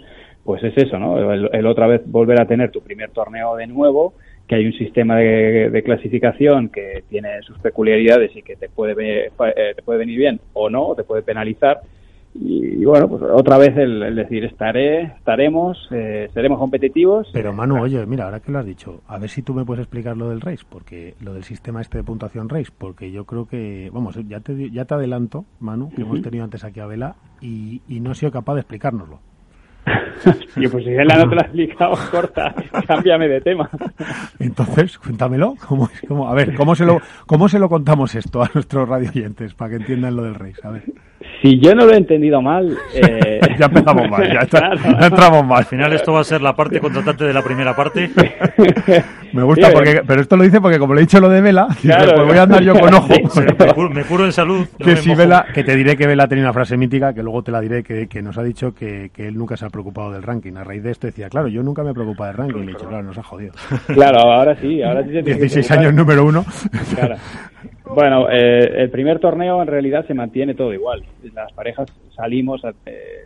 pues es eso, ¿no? El, otra vez volver a tener tu primer torneo de nuevo, que hay un sistema de, clasificación que tiene sus peculiaridades y que te puede, eh, te puede venir bien o no, te puede penalizar y, bueno, pues otra vez el, decir, estaré, estaremos, eh, seremos competitivos. Pero Manu, oye, mira, ahora que lo has dicho, a ver si tú me puedes explicar lo del race, porque lo del sistema este de puntuación race, porque yo creo que, vamos, ya te, ya te adelanto, Manu, que hemos tenido antes aquí a Vela y, y no he sido capaz de explicárnoslo. y pues si él no te lo ha explicado, corta, cámbiame de tema. Entonces, cuéntamelo. ¿Cómo, cómo, a ver, ¿cómo se, lo, ¿cómo se lo contamos esto a nuestros radio oyentes para que entiendan lo del Race? A ver. Si yo no lo he entendido mal... Eh... ya empezamos mal, ya, entramos mal. Al final esto va a ser la parte contratante de la primera parte. me gusta, porque, pero esto lo dice porque como le he dicho lo de Vela, pues voy a andar yo con ojo. me, curo, en salud. Que, si Vela, que te diré que Vela tenía una frase mítica, que luego te la diré, que, que nos ha dicho que, que él nunca se ha preocupado del ranking. A raíz de esto decía, claro, yo nunca me he preocupado del ranking. Y le he dicho, claro, nos ha jodido. Claro, ahora sí, ahora sí. 16 años número uno. Claro. Bueno, eh, el primer torneo en realidad se mantiene todo igual. Las parejas salimos, eh,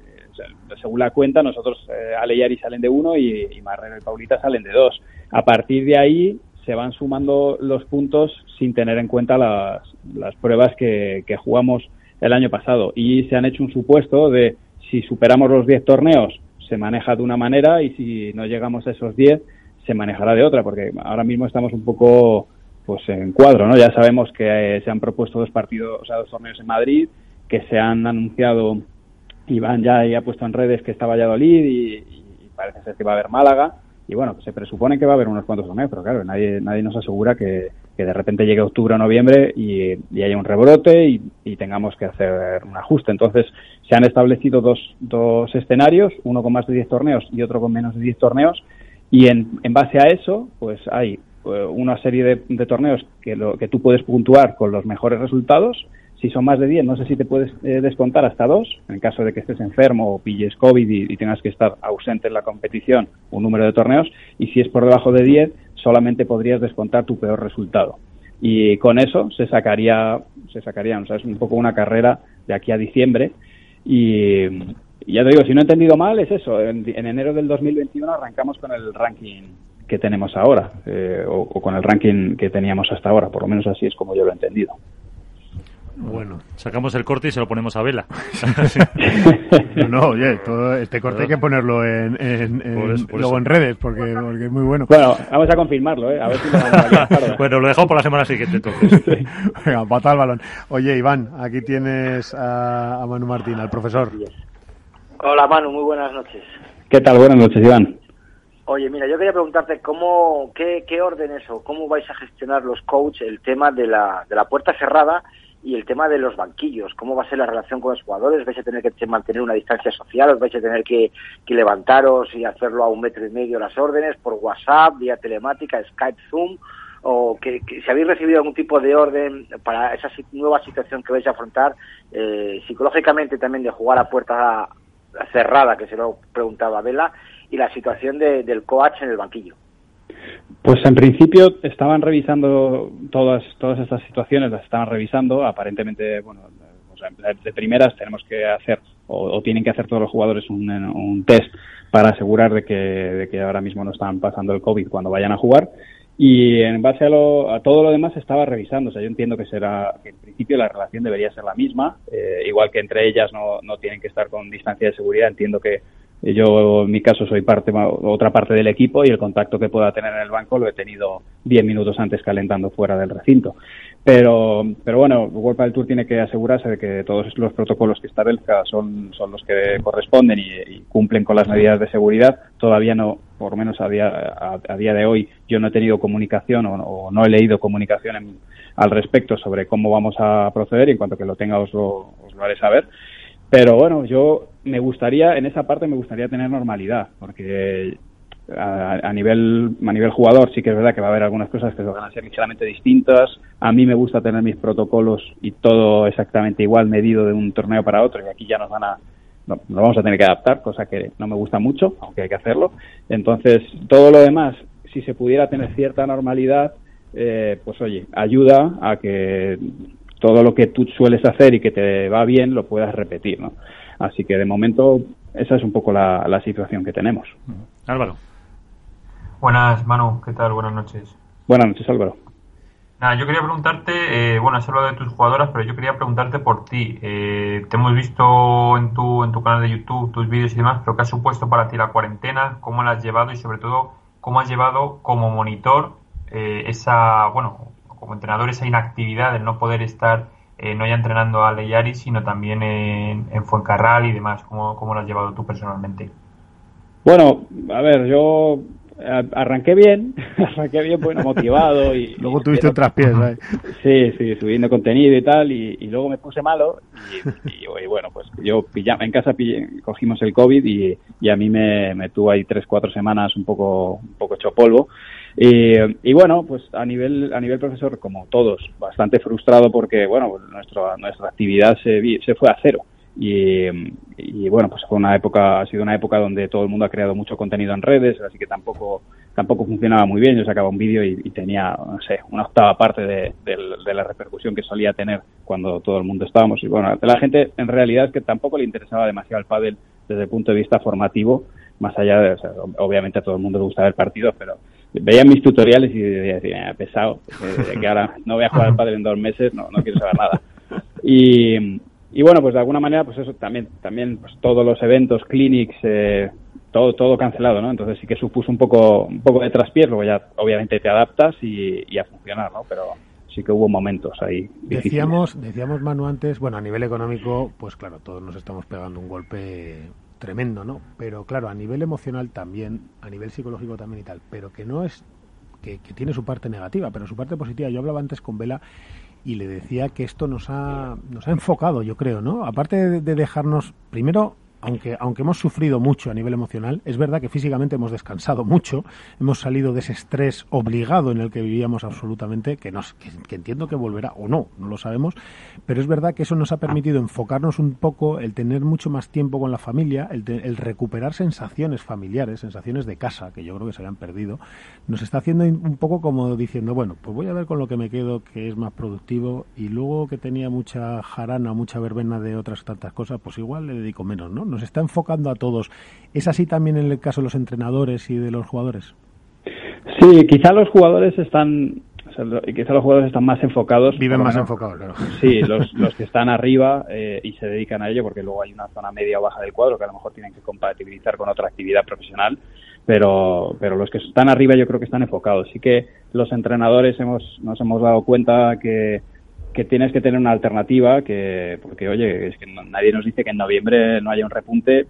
según la cuenta, nosotros, eh, Ale y Ari salen de uno y, y Marrero y Paulita salen de dos. A partir de ahí se van sumando los puntos sin tener en cuenta las, las pruebas que, que jugamos el año pasado. Y se han hecho un supuesto de si superamos los 10 torneos se maneja de una manera y si no llegamos a esos 10 se manejará de otra, porque ahora mismo estamos un poco pues en cuadro, ¿no? Ya sabemos que eh, se han propuesto dos partidos, o sea, dos torneos en Madrid, que se han anunciado, Iván ya ha puesto en redes que está Valladolid y, y parece ser que va a haber Málaga, y bueno, se presupone que va a haber unos cuantos torneos, pero claro, nadie, nadie nos asegura que, que de repente llegue octubre o noviembre y, y haya un rebrote y, y, tengamos que hacer un ajuste. Entonces, se han establecido dos, dos escenarios, uno con más de 10 torneos y otro con menos de 10 torneos, y en, en base a eso, pues hay una serie de, de torneos que, lo, que tú puedes puntuar con los mejores resultados si son más de 10, no sé si te puedes eh, descontar hasta dos, en caso de que estés enfermo o pilles COVID y, tengas que estar ausente en la competición, un número de torneos. Y si es por debajo de 10, solamente podrías descontar tu peor resultado. Y con eso se sacaría, se sacarían, o sea, es un poco una carrera de aquí a diciembre. Y, ya te digo, si no he entendido mal, es eso. En, enero del 2021 arrancamos con el ranking que tenemos ahora, eh, o, o con el ranking que teníamos hasta ahora, por lo menos así es como yo lo he entendido. Bueno, sacamos el corte y se lo ponemos a vela. no, oye, todo este corte hay que ponerlo en, en, luego en redes porque, porque, es muy bueno. Bueno, vamos a confirmarlo, ¿eh? A ver si lo Bueno, lo dejo por la semana siguiente entonces. Venga, pata al balón. Oye, Iván, aquí tienes a, a Manu Martín, al profesor. Hola, Manu, muy buenas noches. ¿Qué tal? Buenas noches, Iván. Oye, mira, yo quería preguntarte cómo, qué, qué orden eso, cómo vais a gestionar los coaches el tema de la, de la puerta cerrada y el tema de los banquillos, cómo va a ser la relación con los jugadores, vais a tener que mantener una distancia social, os vais a tener que, levantaros y hacerlo a un metro y medio las órdenes por WhatsApp, vía telemática, Skype, Zoom, o que, si habéis recibido algún tipo de orden para esa nueva situación que vais a afrontar, eh, psicológicamente también de jugar a puerta cerrada, que se lo preguntaba Vela, y la situación del coach en el banquillo. Pues en principio estaban revisando todas todas estas situaciones, las estaban revisando. Aparentemente, bueno, de primeras tenemos que hacer o, tienen que hacer todos los jugadores un, test para asegurar de que, de que ahora mismo no están pasando el COVID cuando vayan a jugar. Y en base a, lo, a todo lo demás estaba revisando. O sea, yo entiendo que será que en principio la relación debería ser la misma, eh, igual que entre ellas no, no tienen que estar con distancia de seguridad. Entiendo que yo, en mi caso, soy parte, otra parte del equipo y el contacto que pueda tener en el banco lo he tenido 10 minutos antes calentando fuera del recinto. Pero, pero bueno, World del Tour tiene que asegurarse de que todos los protocolos que establezca son, son los que corresponden y, cumplen con las medidas de seguridad. Todavía no, por lo menos a día, a, día de hoy, yo no he tenido comunicación o, no he leído comunicación al respecto sobre cómo vamos a proceder y en cuanto que lo tenga os lo, os lo haré saber. Pero bueno, yo me gustaría, en esa parte me gustaría tener normalidad, porque a, nivel a nivel jugador sí que es verdad que va a haber algunas cosas que van a ser ligeramente distintas. A mí me gusta tener mis protocolos y todo exactamente igual medido de un torneo para otro y aquí ya nos van a nos vamos a tener que adaptar, cosa que no me gusta mucho, aunque hay que hacerlo. Entonces, todo lo demás, si se pudiera tener cierta normalidad, eh, pues oye, ayuda a que todo lo que tú sueles hacer y que te va bien lo puedas repetir, ¿no? Así que de momento esa es un poco la, situación que tenemos. Álvaro. Buenas, Manu, ¿qué tal? Buenas noches. Buenas noches, Álvaro. Nada, yo quería preguntarte, eh, bueno, has hablado de tus jugadoras, pero yo quería preguntarte por ti. Eh, te hemos visto en tu, en tu canal de YouTube, tus vídeos y demás, pero ¿qué ha supuesto para ti la cuarentena? ¿Cómo la has llevado? Y sobre todo, ¿cómo has llevado como monitor eh, esa, bueno, como entrenador esa inactividad de no poder estar eh, no ya entrenando a Leyari, sino también en, en, Fuencarral y demás? ¿Cómo, ¿Cómo lo has llevado tú personalmente? Bueno, a ver, yo arranqué bien, arranqué bien, bueno, motivado y... luego tuviste otras piezas, Sí, sí, subiendo contenido y tal, y, luego me puse malo y, bueno, pues yo pillaba, en casa cogimos el COVID y, y a mí me, me tuvo ahí tres, cuatro semanas un poco, un poco hecho polvo y, bueno, pues a nivel, a nivel profesor, como todos, bastante frustrado porque, bueno, nuestra, nuestra actividad se, se fue a cero. Y, y, bueno, pues fue una época, ha sido una época donde todo el mundo ha creado mucho contenido en redes, así que tampoco, tampoco funcionaba muy bien. Yo sacaba un vídeo y, tenía, no sé, una octava parte de, de, la repercusión que solía tener cuando todo el mundo estábamos. Y bueno, la gente en realidad es que tampoco le interesaba demasiado el pádel desde el punto de vista formativo, más allá de, o sea, obviamente a todo el mundo le gusta ver partidos, pero veía mis tutoriales y decía, pesado, que ahora no voy a jugar al padre en dos meses, no, no quiero saber nada. Y, y bueno, pues de alguna manera, pues eso también, también pues todos los eventos, clinics, eh, todo, todo cancelado, ¿no? Entonces sí que supuso un poco, un poco de traspiés, luego ya obviamente te adaptas y, y a funcionar, ¿no? Pero sí que hubo momentos ahí. Decíamos, decíamos Manu antes, bueno, a nivel económico, pues claro, todos nos estamos pegando un golpe tremendo, ¿no? Pero claro, a nivel emocional también, a nivel psicológico también y tal, pero que no es, que, tiene su parte negativa, pero su parte positiva. Yo hablaba antes con Vela y le decía que esto nos ha, nos ha enfocado, yo creo, ¿no? Aparte de dejarnos, primero, aunque, aunque hemos sufrido mucho a nivel emocional, es verdad que físicamente hemos descansado mucho, hemos salido de ese estrés obligado en el que vivíamos absolutamente, que, nos, que, entiendo que volverá o no, no lo sabemos, pero es verdad que eso nos ha permitido enfocarnos un poco, el tener mucho más tiempo con la familia, el, el recuperar sensaciones familiares, sensaciones de casa, que yo creo que se habían perdido, nos está haciendo un poco como diciendo, bueno, pues voy a ver con lo que me quedo, que es más productivo, y luego que tenía mucha jarana, mucha verbena de otras tantas cosas, pues igual le dedico menos, ¿no? Nos está enfocando a todos. ¿Es así también en el caso de los entrenadores y de los jugadores? Sí, quizá los jugadores están quizá los jugadores están más enfocados. Viven más enfocados, claro. Sí, los, los que están arriba eh, y se dedican a ello, porque luego hay una zona media o baja del cuadro que a lo mejor tienen que compatibilizar con otra actividad profesional, pero, pero los que están arriba yo creo que están enfocados. Sí que los entrenadores hemos, nos hemos dado cuenta que, que tienes que tener una alternativa, que porque oye, es que nadie nos dice que en noviembre no haya un repunte,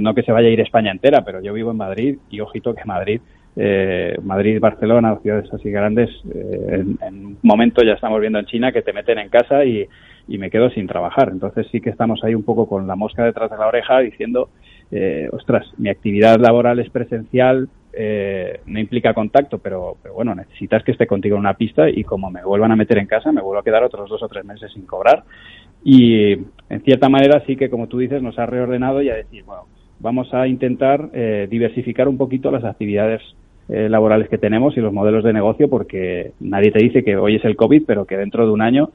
no, que se vaya a ir España entera, pero yo vivo en Madrid y ojito que Madrid eh, Madrid, Barcelona, ciudades así grandes, eh, en, en, un momento ya estamos viendo en China que te meten en casa y, y, me quedo sin trabajar. Entonces sí que estamos ahí un poco con la mosca detrás de la oreja diciendo, eh, ostras, mi actividad laboral es presencial, eh, no implica contacto, pero, pero, bueno, necesitas que esté contigo en una pista y como me vuelvan a meter en casa, me vuelvo a quedar otros dos o tres meses sin cobrar. Y en cierta manera sí que, como tú dices, nos ha reordenado y a decir, bueno, vamos a intentar eh, diversificar un poquito las actividades eh, laborales que tenemos y los modelos de negocio porque nadie te dice que hoy es el COVID, pero que dentro de un año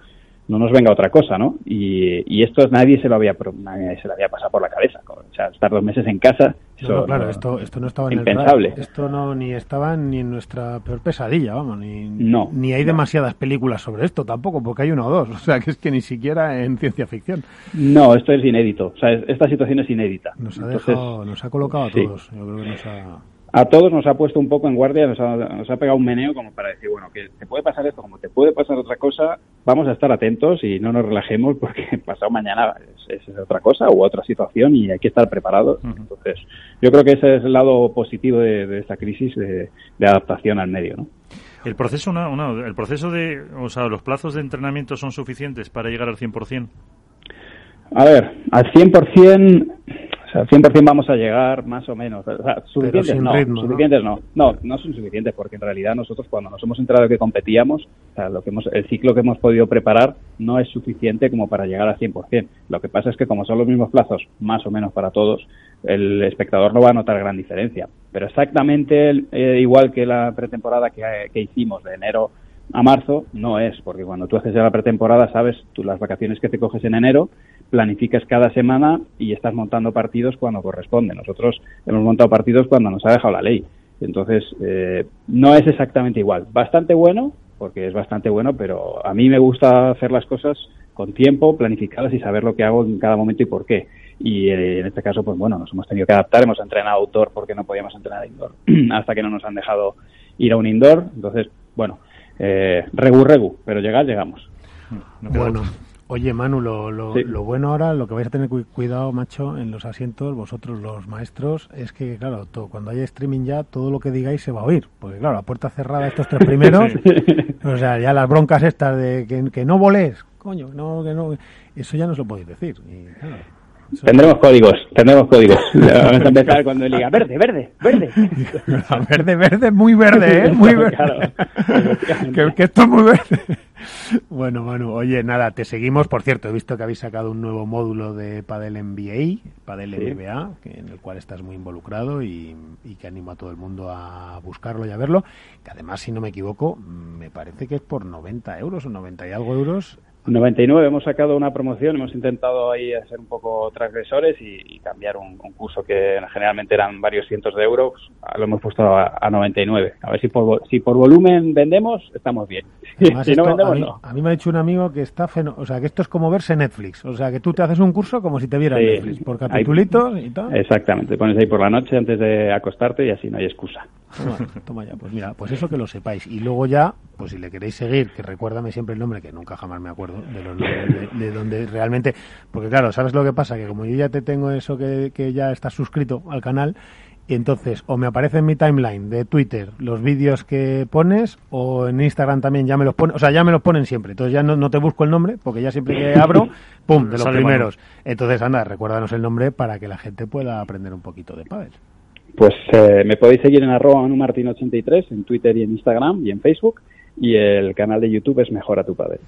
no nos venga otra cosa, ¿no? Y, y esto nadie se lo había nadie se lo había pasado por la cabeza. O sea, estar dos meses en casa. No, claro, esto, esto no estaba en impensable. El esto no ni estaba ni en nuestra peor pesadilla, vamos, ni, no, ni hay demasiadas películas sobre esto tampoco, porque hay una o dos. O sea, que es que ni siquiera en ciencia ficción. No, esto es inédito. O sea, esta situación es inédita. Nos ha, Entonces, dejado, nos ha colocado a sí. todos. Yo creo que nos ha a todos nos ha puesto un poco en guardia, nos ha, nos ha, pegado un meneo como para decir, bueno, que te puede pasar esto, como te puede pasar otra cosa, vamos a estar atentos y no nos relajemos porque pasado mañana es, es otra cosa u otra situación y hay que estar preparados. Uh -huh. Entonces, yo creo que ese es el lado positivo de, de esta crisis de, de, adaptación al medio, ¿no? El proceso, una, una, el proceso de, o sea, los plazos de entrenamiento son suficientes para llegar al 100%. A ver, al 100%, o sea, al 100% vamos a llegar más o menos. O sea, suficientes no, ritmo, suficientes ¿no? no. no, no son suficientes porque en realidad nosotros cuando nos hemos enterado que competíamos, o sea, lo que hemos, el ciclo que hemos podido preparar no es suficiente como para llegar al 100%. Lo que pasa es que como son los mismos plazos, más o menos para todos, el espectador no va a notar gran diferencia. Pero exactamente eh, igual que la pretemporada que, que hicimos de enero a marzo, no es, porque cuando tú haces ya la pretemporada, sabes tú las vacaciones que te coges en enero, planificas cada semana y estás montando partidos cuando corresponde. Nosotros hemos montado partidos cuando nos ha dejado la ley. Entonces, eh, no es exactamente igual. Bastante bueno, porque es bastante bueno, pero a mí me gusta hacer las cosas con tiempo, planificadas y saber lo que hago en cada momento y por qué. Y eh, en este caso, pues bueno, nos hemos tenido que adaptar, hemos entrenado outdoor porque no podíamos entrenar indoor hasta que no nos han dejado ir a un indoor. Entonces, bueno, eh, regu regu, pero llegar llegamos. No bueno, oye Manu, lo, lo, Sí. lo, bueno ahora, lo que vais a tener cu- cuidado, macho, en los asientos, vosotros los maestros, es que, claro, todo, cuando haya streaming ya, todo lo que digáis se va a oír. Porque, claro, a puerta cerrada estos tres primeros, o sea, ya las broncas estas de que, que no volés, coño, no, que no, eso ya no se lo podéis decir. Y, claro, Tendremos códigos, tendremos códigos. Vamos a empezar cuando diga verde, verde, verde. verde, verde, muy verde, ¿eh? Muy verde. Que, que esto es muy verde. Bueno, Manu, oye, nada, te seguimos. Por cierto, he visto que habéis sacado un nuevo módulo de Padel NBA, Padel Sí. NBA, que, en el cual estás muy involucrado y, y que animo a todo el mundo a buscarlo y a verlo. Que además, si no me equivoco, me parece que es por 90 euros o 90 y algo euros. 99 hemos sacado una promoción, hemos intentado ahí ser un poco transgresores y, y cambiar un, un curso que generalmente eran varios cientos de euros, lo hemos puesto a, a 99. A ver si por, si por volumen vendemos, estamos bien. Además, si no vendemos, a, mí, no. a mí me ha dicho un amigo que está feno, o sea, que esto es como verse Netflix, o sea, que tú te haces un curso como si te vieras Sí. Netflix, por capitulitos y tal. Exactamente, pones ahí por la noche antes de acostarte y así no hay excusa. Toma ya, pues mira, pues eso que lo sepáis. Y luego ya, pues si le queréis seguir, que recuérdame siempre el nombre, que nunca jamás me acuerdo de los nombres de, de donde realmente, porque claro, ¿sabes lo que pasa? Que como yo ya te tengo eso que, que ya estás suscrito al canal, y entonces o me aparece en mi timeline de Twitter los vídeos que pones, o en Instagram también ya me los ponen, o sea, ya me los ponen siempre. Entonces ya no, no te busco el nombre, porque ya siempre que abro, pum, de los Sale primeros. Entonces anda, recuérdanos el nombre para que la gente pueda aprender un poquito de pádel. Pues eh, me podéis seguir en arroba manumartin83 en Twitter y en Instagram y en Facebook y el canal de YouTube es Mejora tu Padre.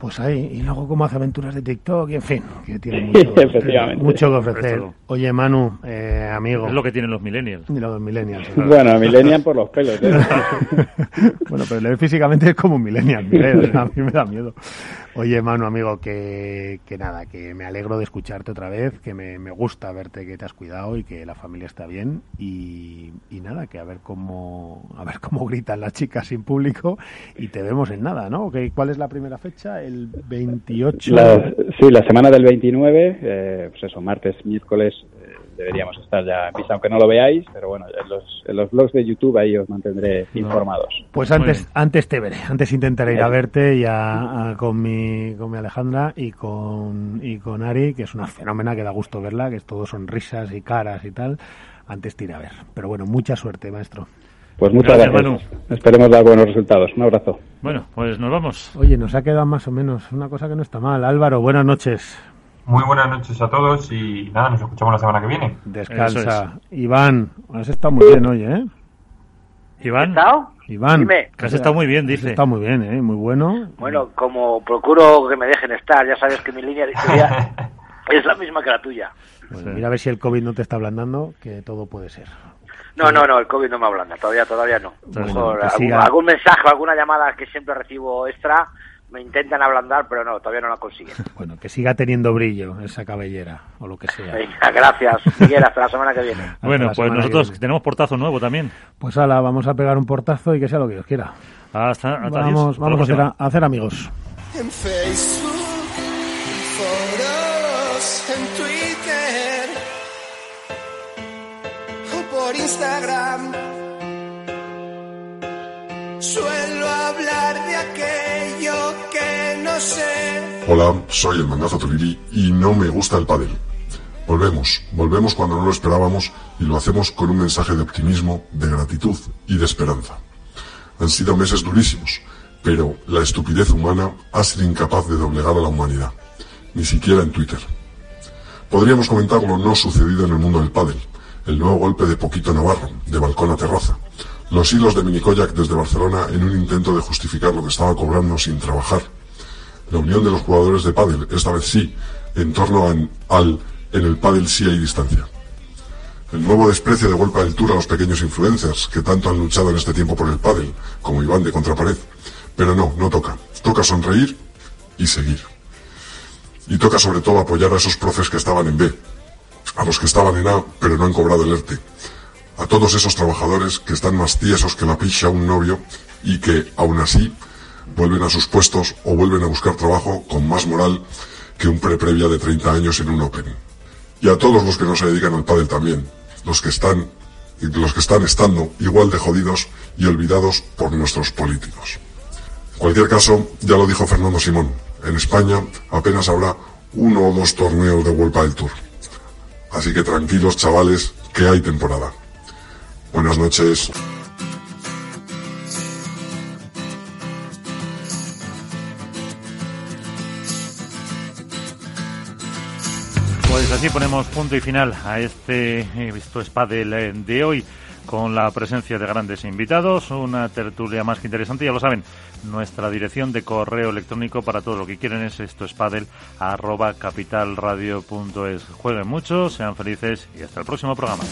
Pues ahí, y luego como hace aventuras de TikTok, y en fin, que tiene mucho, que ofrecer. Oye, Manu, eh, amigo. Es lo que tienen los millennials. de los millennials. Bueno, Millennium por los pelos. ¿eh? bueno, pero él físicamente es como un millennial, sea, a mí me da miedo. Oye, Manu, amigo, que, que nada, que me alegro de escucharte otra vez, que me, me gusta verte que te has cuidado y que la familia está bien y, y nada, que a ver cómo a ver cómo gritan las chicas sin público y te vemos en nada, ¿no? ¿Qué- ¿Cuál es la primera fecha? El 28. La- sí, la semana del 29, eh, pues eso, martes, miércoles, deberíamos estar ya en pista, aunque no lo veáis, pero bueno, en los, en los blogs de YouTube ahí os mantendré informados. Pues antes, antes te veré, antes intentaré ir a verte y a, a- con mi con mi Alejandra y con y con Ari, que es una fenómena que da gusto verla, que es todo sonrisas y caras y tal. Antes te iré a ver. Pero bueno, mucha suerte, maestro. Pues muchas gracias. Esperemos dar buenos resultados. Un abrazo. Bueno, pues nos vamos. Oye, nos ha quedado más o menos una cosa que no está mal. Álvaro, buenas noches. Muy buenas noches a todos y nada, nos escuchamos la semana que viene. Descansa. Iván, has estado muy bien hoy, ¿eh? Iván. ¿Estado? Iván. Dime. Que has estado muy bien, dice. Está muy bien, ¿eh? Muy bueno. Bueno, como procuro que me dejen estar, ya sabes que mi línea editorial es la misma que la tuya. Bueno, Mira a ver si el COVID no te está ablandando, que todo puede ser. No, no, no, el COVID no me ablanda, todavía, todavía no. Bueno, Mejor que algún, algún mensaje, alguna llamada que siempre recibo extra, me intentan ablandar, pero no, todavía no la consiguen. Bueno, que siga teniendo brillo esa cabellera, o lo que sea. Venga, gracias, Miguel, hasta la semana que viene. Bueno, pues nosotros tenemos portazo nuevo también. Pues ala, vamos a pegar un portazo y que sea lo que Dios quiera. Hasta, hasta. Vamos, vamos a hacer, próxima. a, a hacer amigos. En Facebook, en foros, en Twitter o por Instagram. Suelo hablar de sé. Hola, soy el mangazo Toliri y no me gusta el pádel. Volvemos, volvemos cuando no lo esperábamos y lo hacemos con un mensaje de optimismo, de gratitud y de esperanza. Han sido meses durísimos, pero la estupidez humana ha sido incapaz de doblegar a la humanidad, ni siquiera en Twitter. Podríamos comentar lo no sucedido en el mundo del pádel, el nuevo golpe de Poquito Navarro, de balcón a terraza, los hilos de Minikoyak desde Barcelona en un intento de justificar lo que estaba cobrando sin trabajar, la unión de los jugadores de pádel, esta vez sí, en torno al en el pádel sí hay distancia. El nuevo desprecio de Vuelta del Tour a los pequeños influencers que tanto han luchado en este tiempo por el pádel, como Iván de Contrapared. Pero no, no toca. Toca sonreír y seguir. Y toca sobre todo apoyar a esos profes que estaban en B, a los que estaban en A pero no han cobrado el ERTE, a todos esos trabajadores que están más tiesos que la picha a un novio y que, aún así, vuelven a sus puestos o vuelven a buscar trabajo con más moral que un pre-previa de 30 años en un Open. Y a todos los que no se dedican al pádel también, los que están los que están estando igual de jodidos y olvidados por nuestros políticos. En cualquier caso, ya lo dijo Fernando Simón, en España apenas habrá uno o dos torneos de Vuelta del Tour. Así que tranquilos, chavales, que hay temporada. Buenas noches. Pues así ponemos punto y final a este eh, Esto es Padel eh, de hoy con la presencia de grandes invitados, una tertulia más que interesante, ya lo saben, nuestra dirección de correo electrónico para todo lo que quieren es esto es padel arroba capitalradio.es. Jueguen mucho, sean felices y hasta el próximo programa.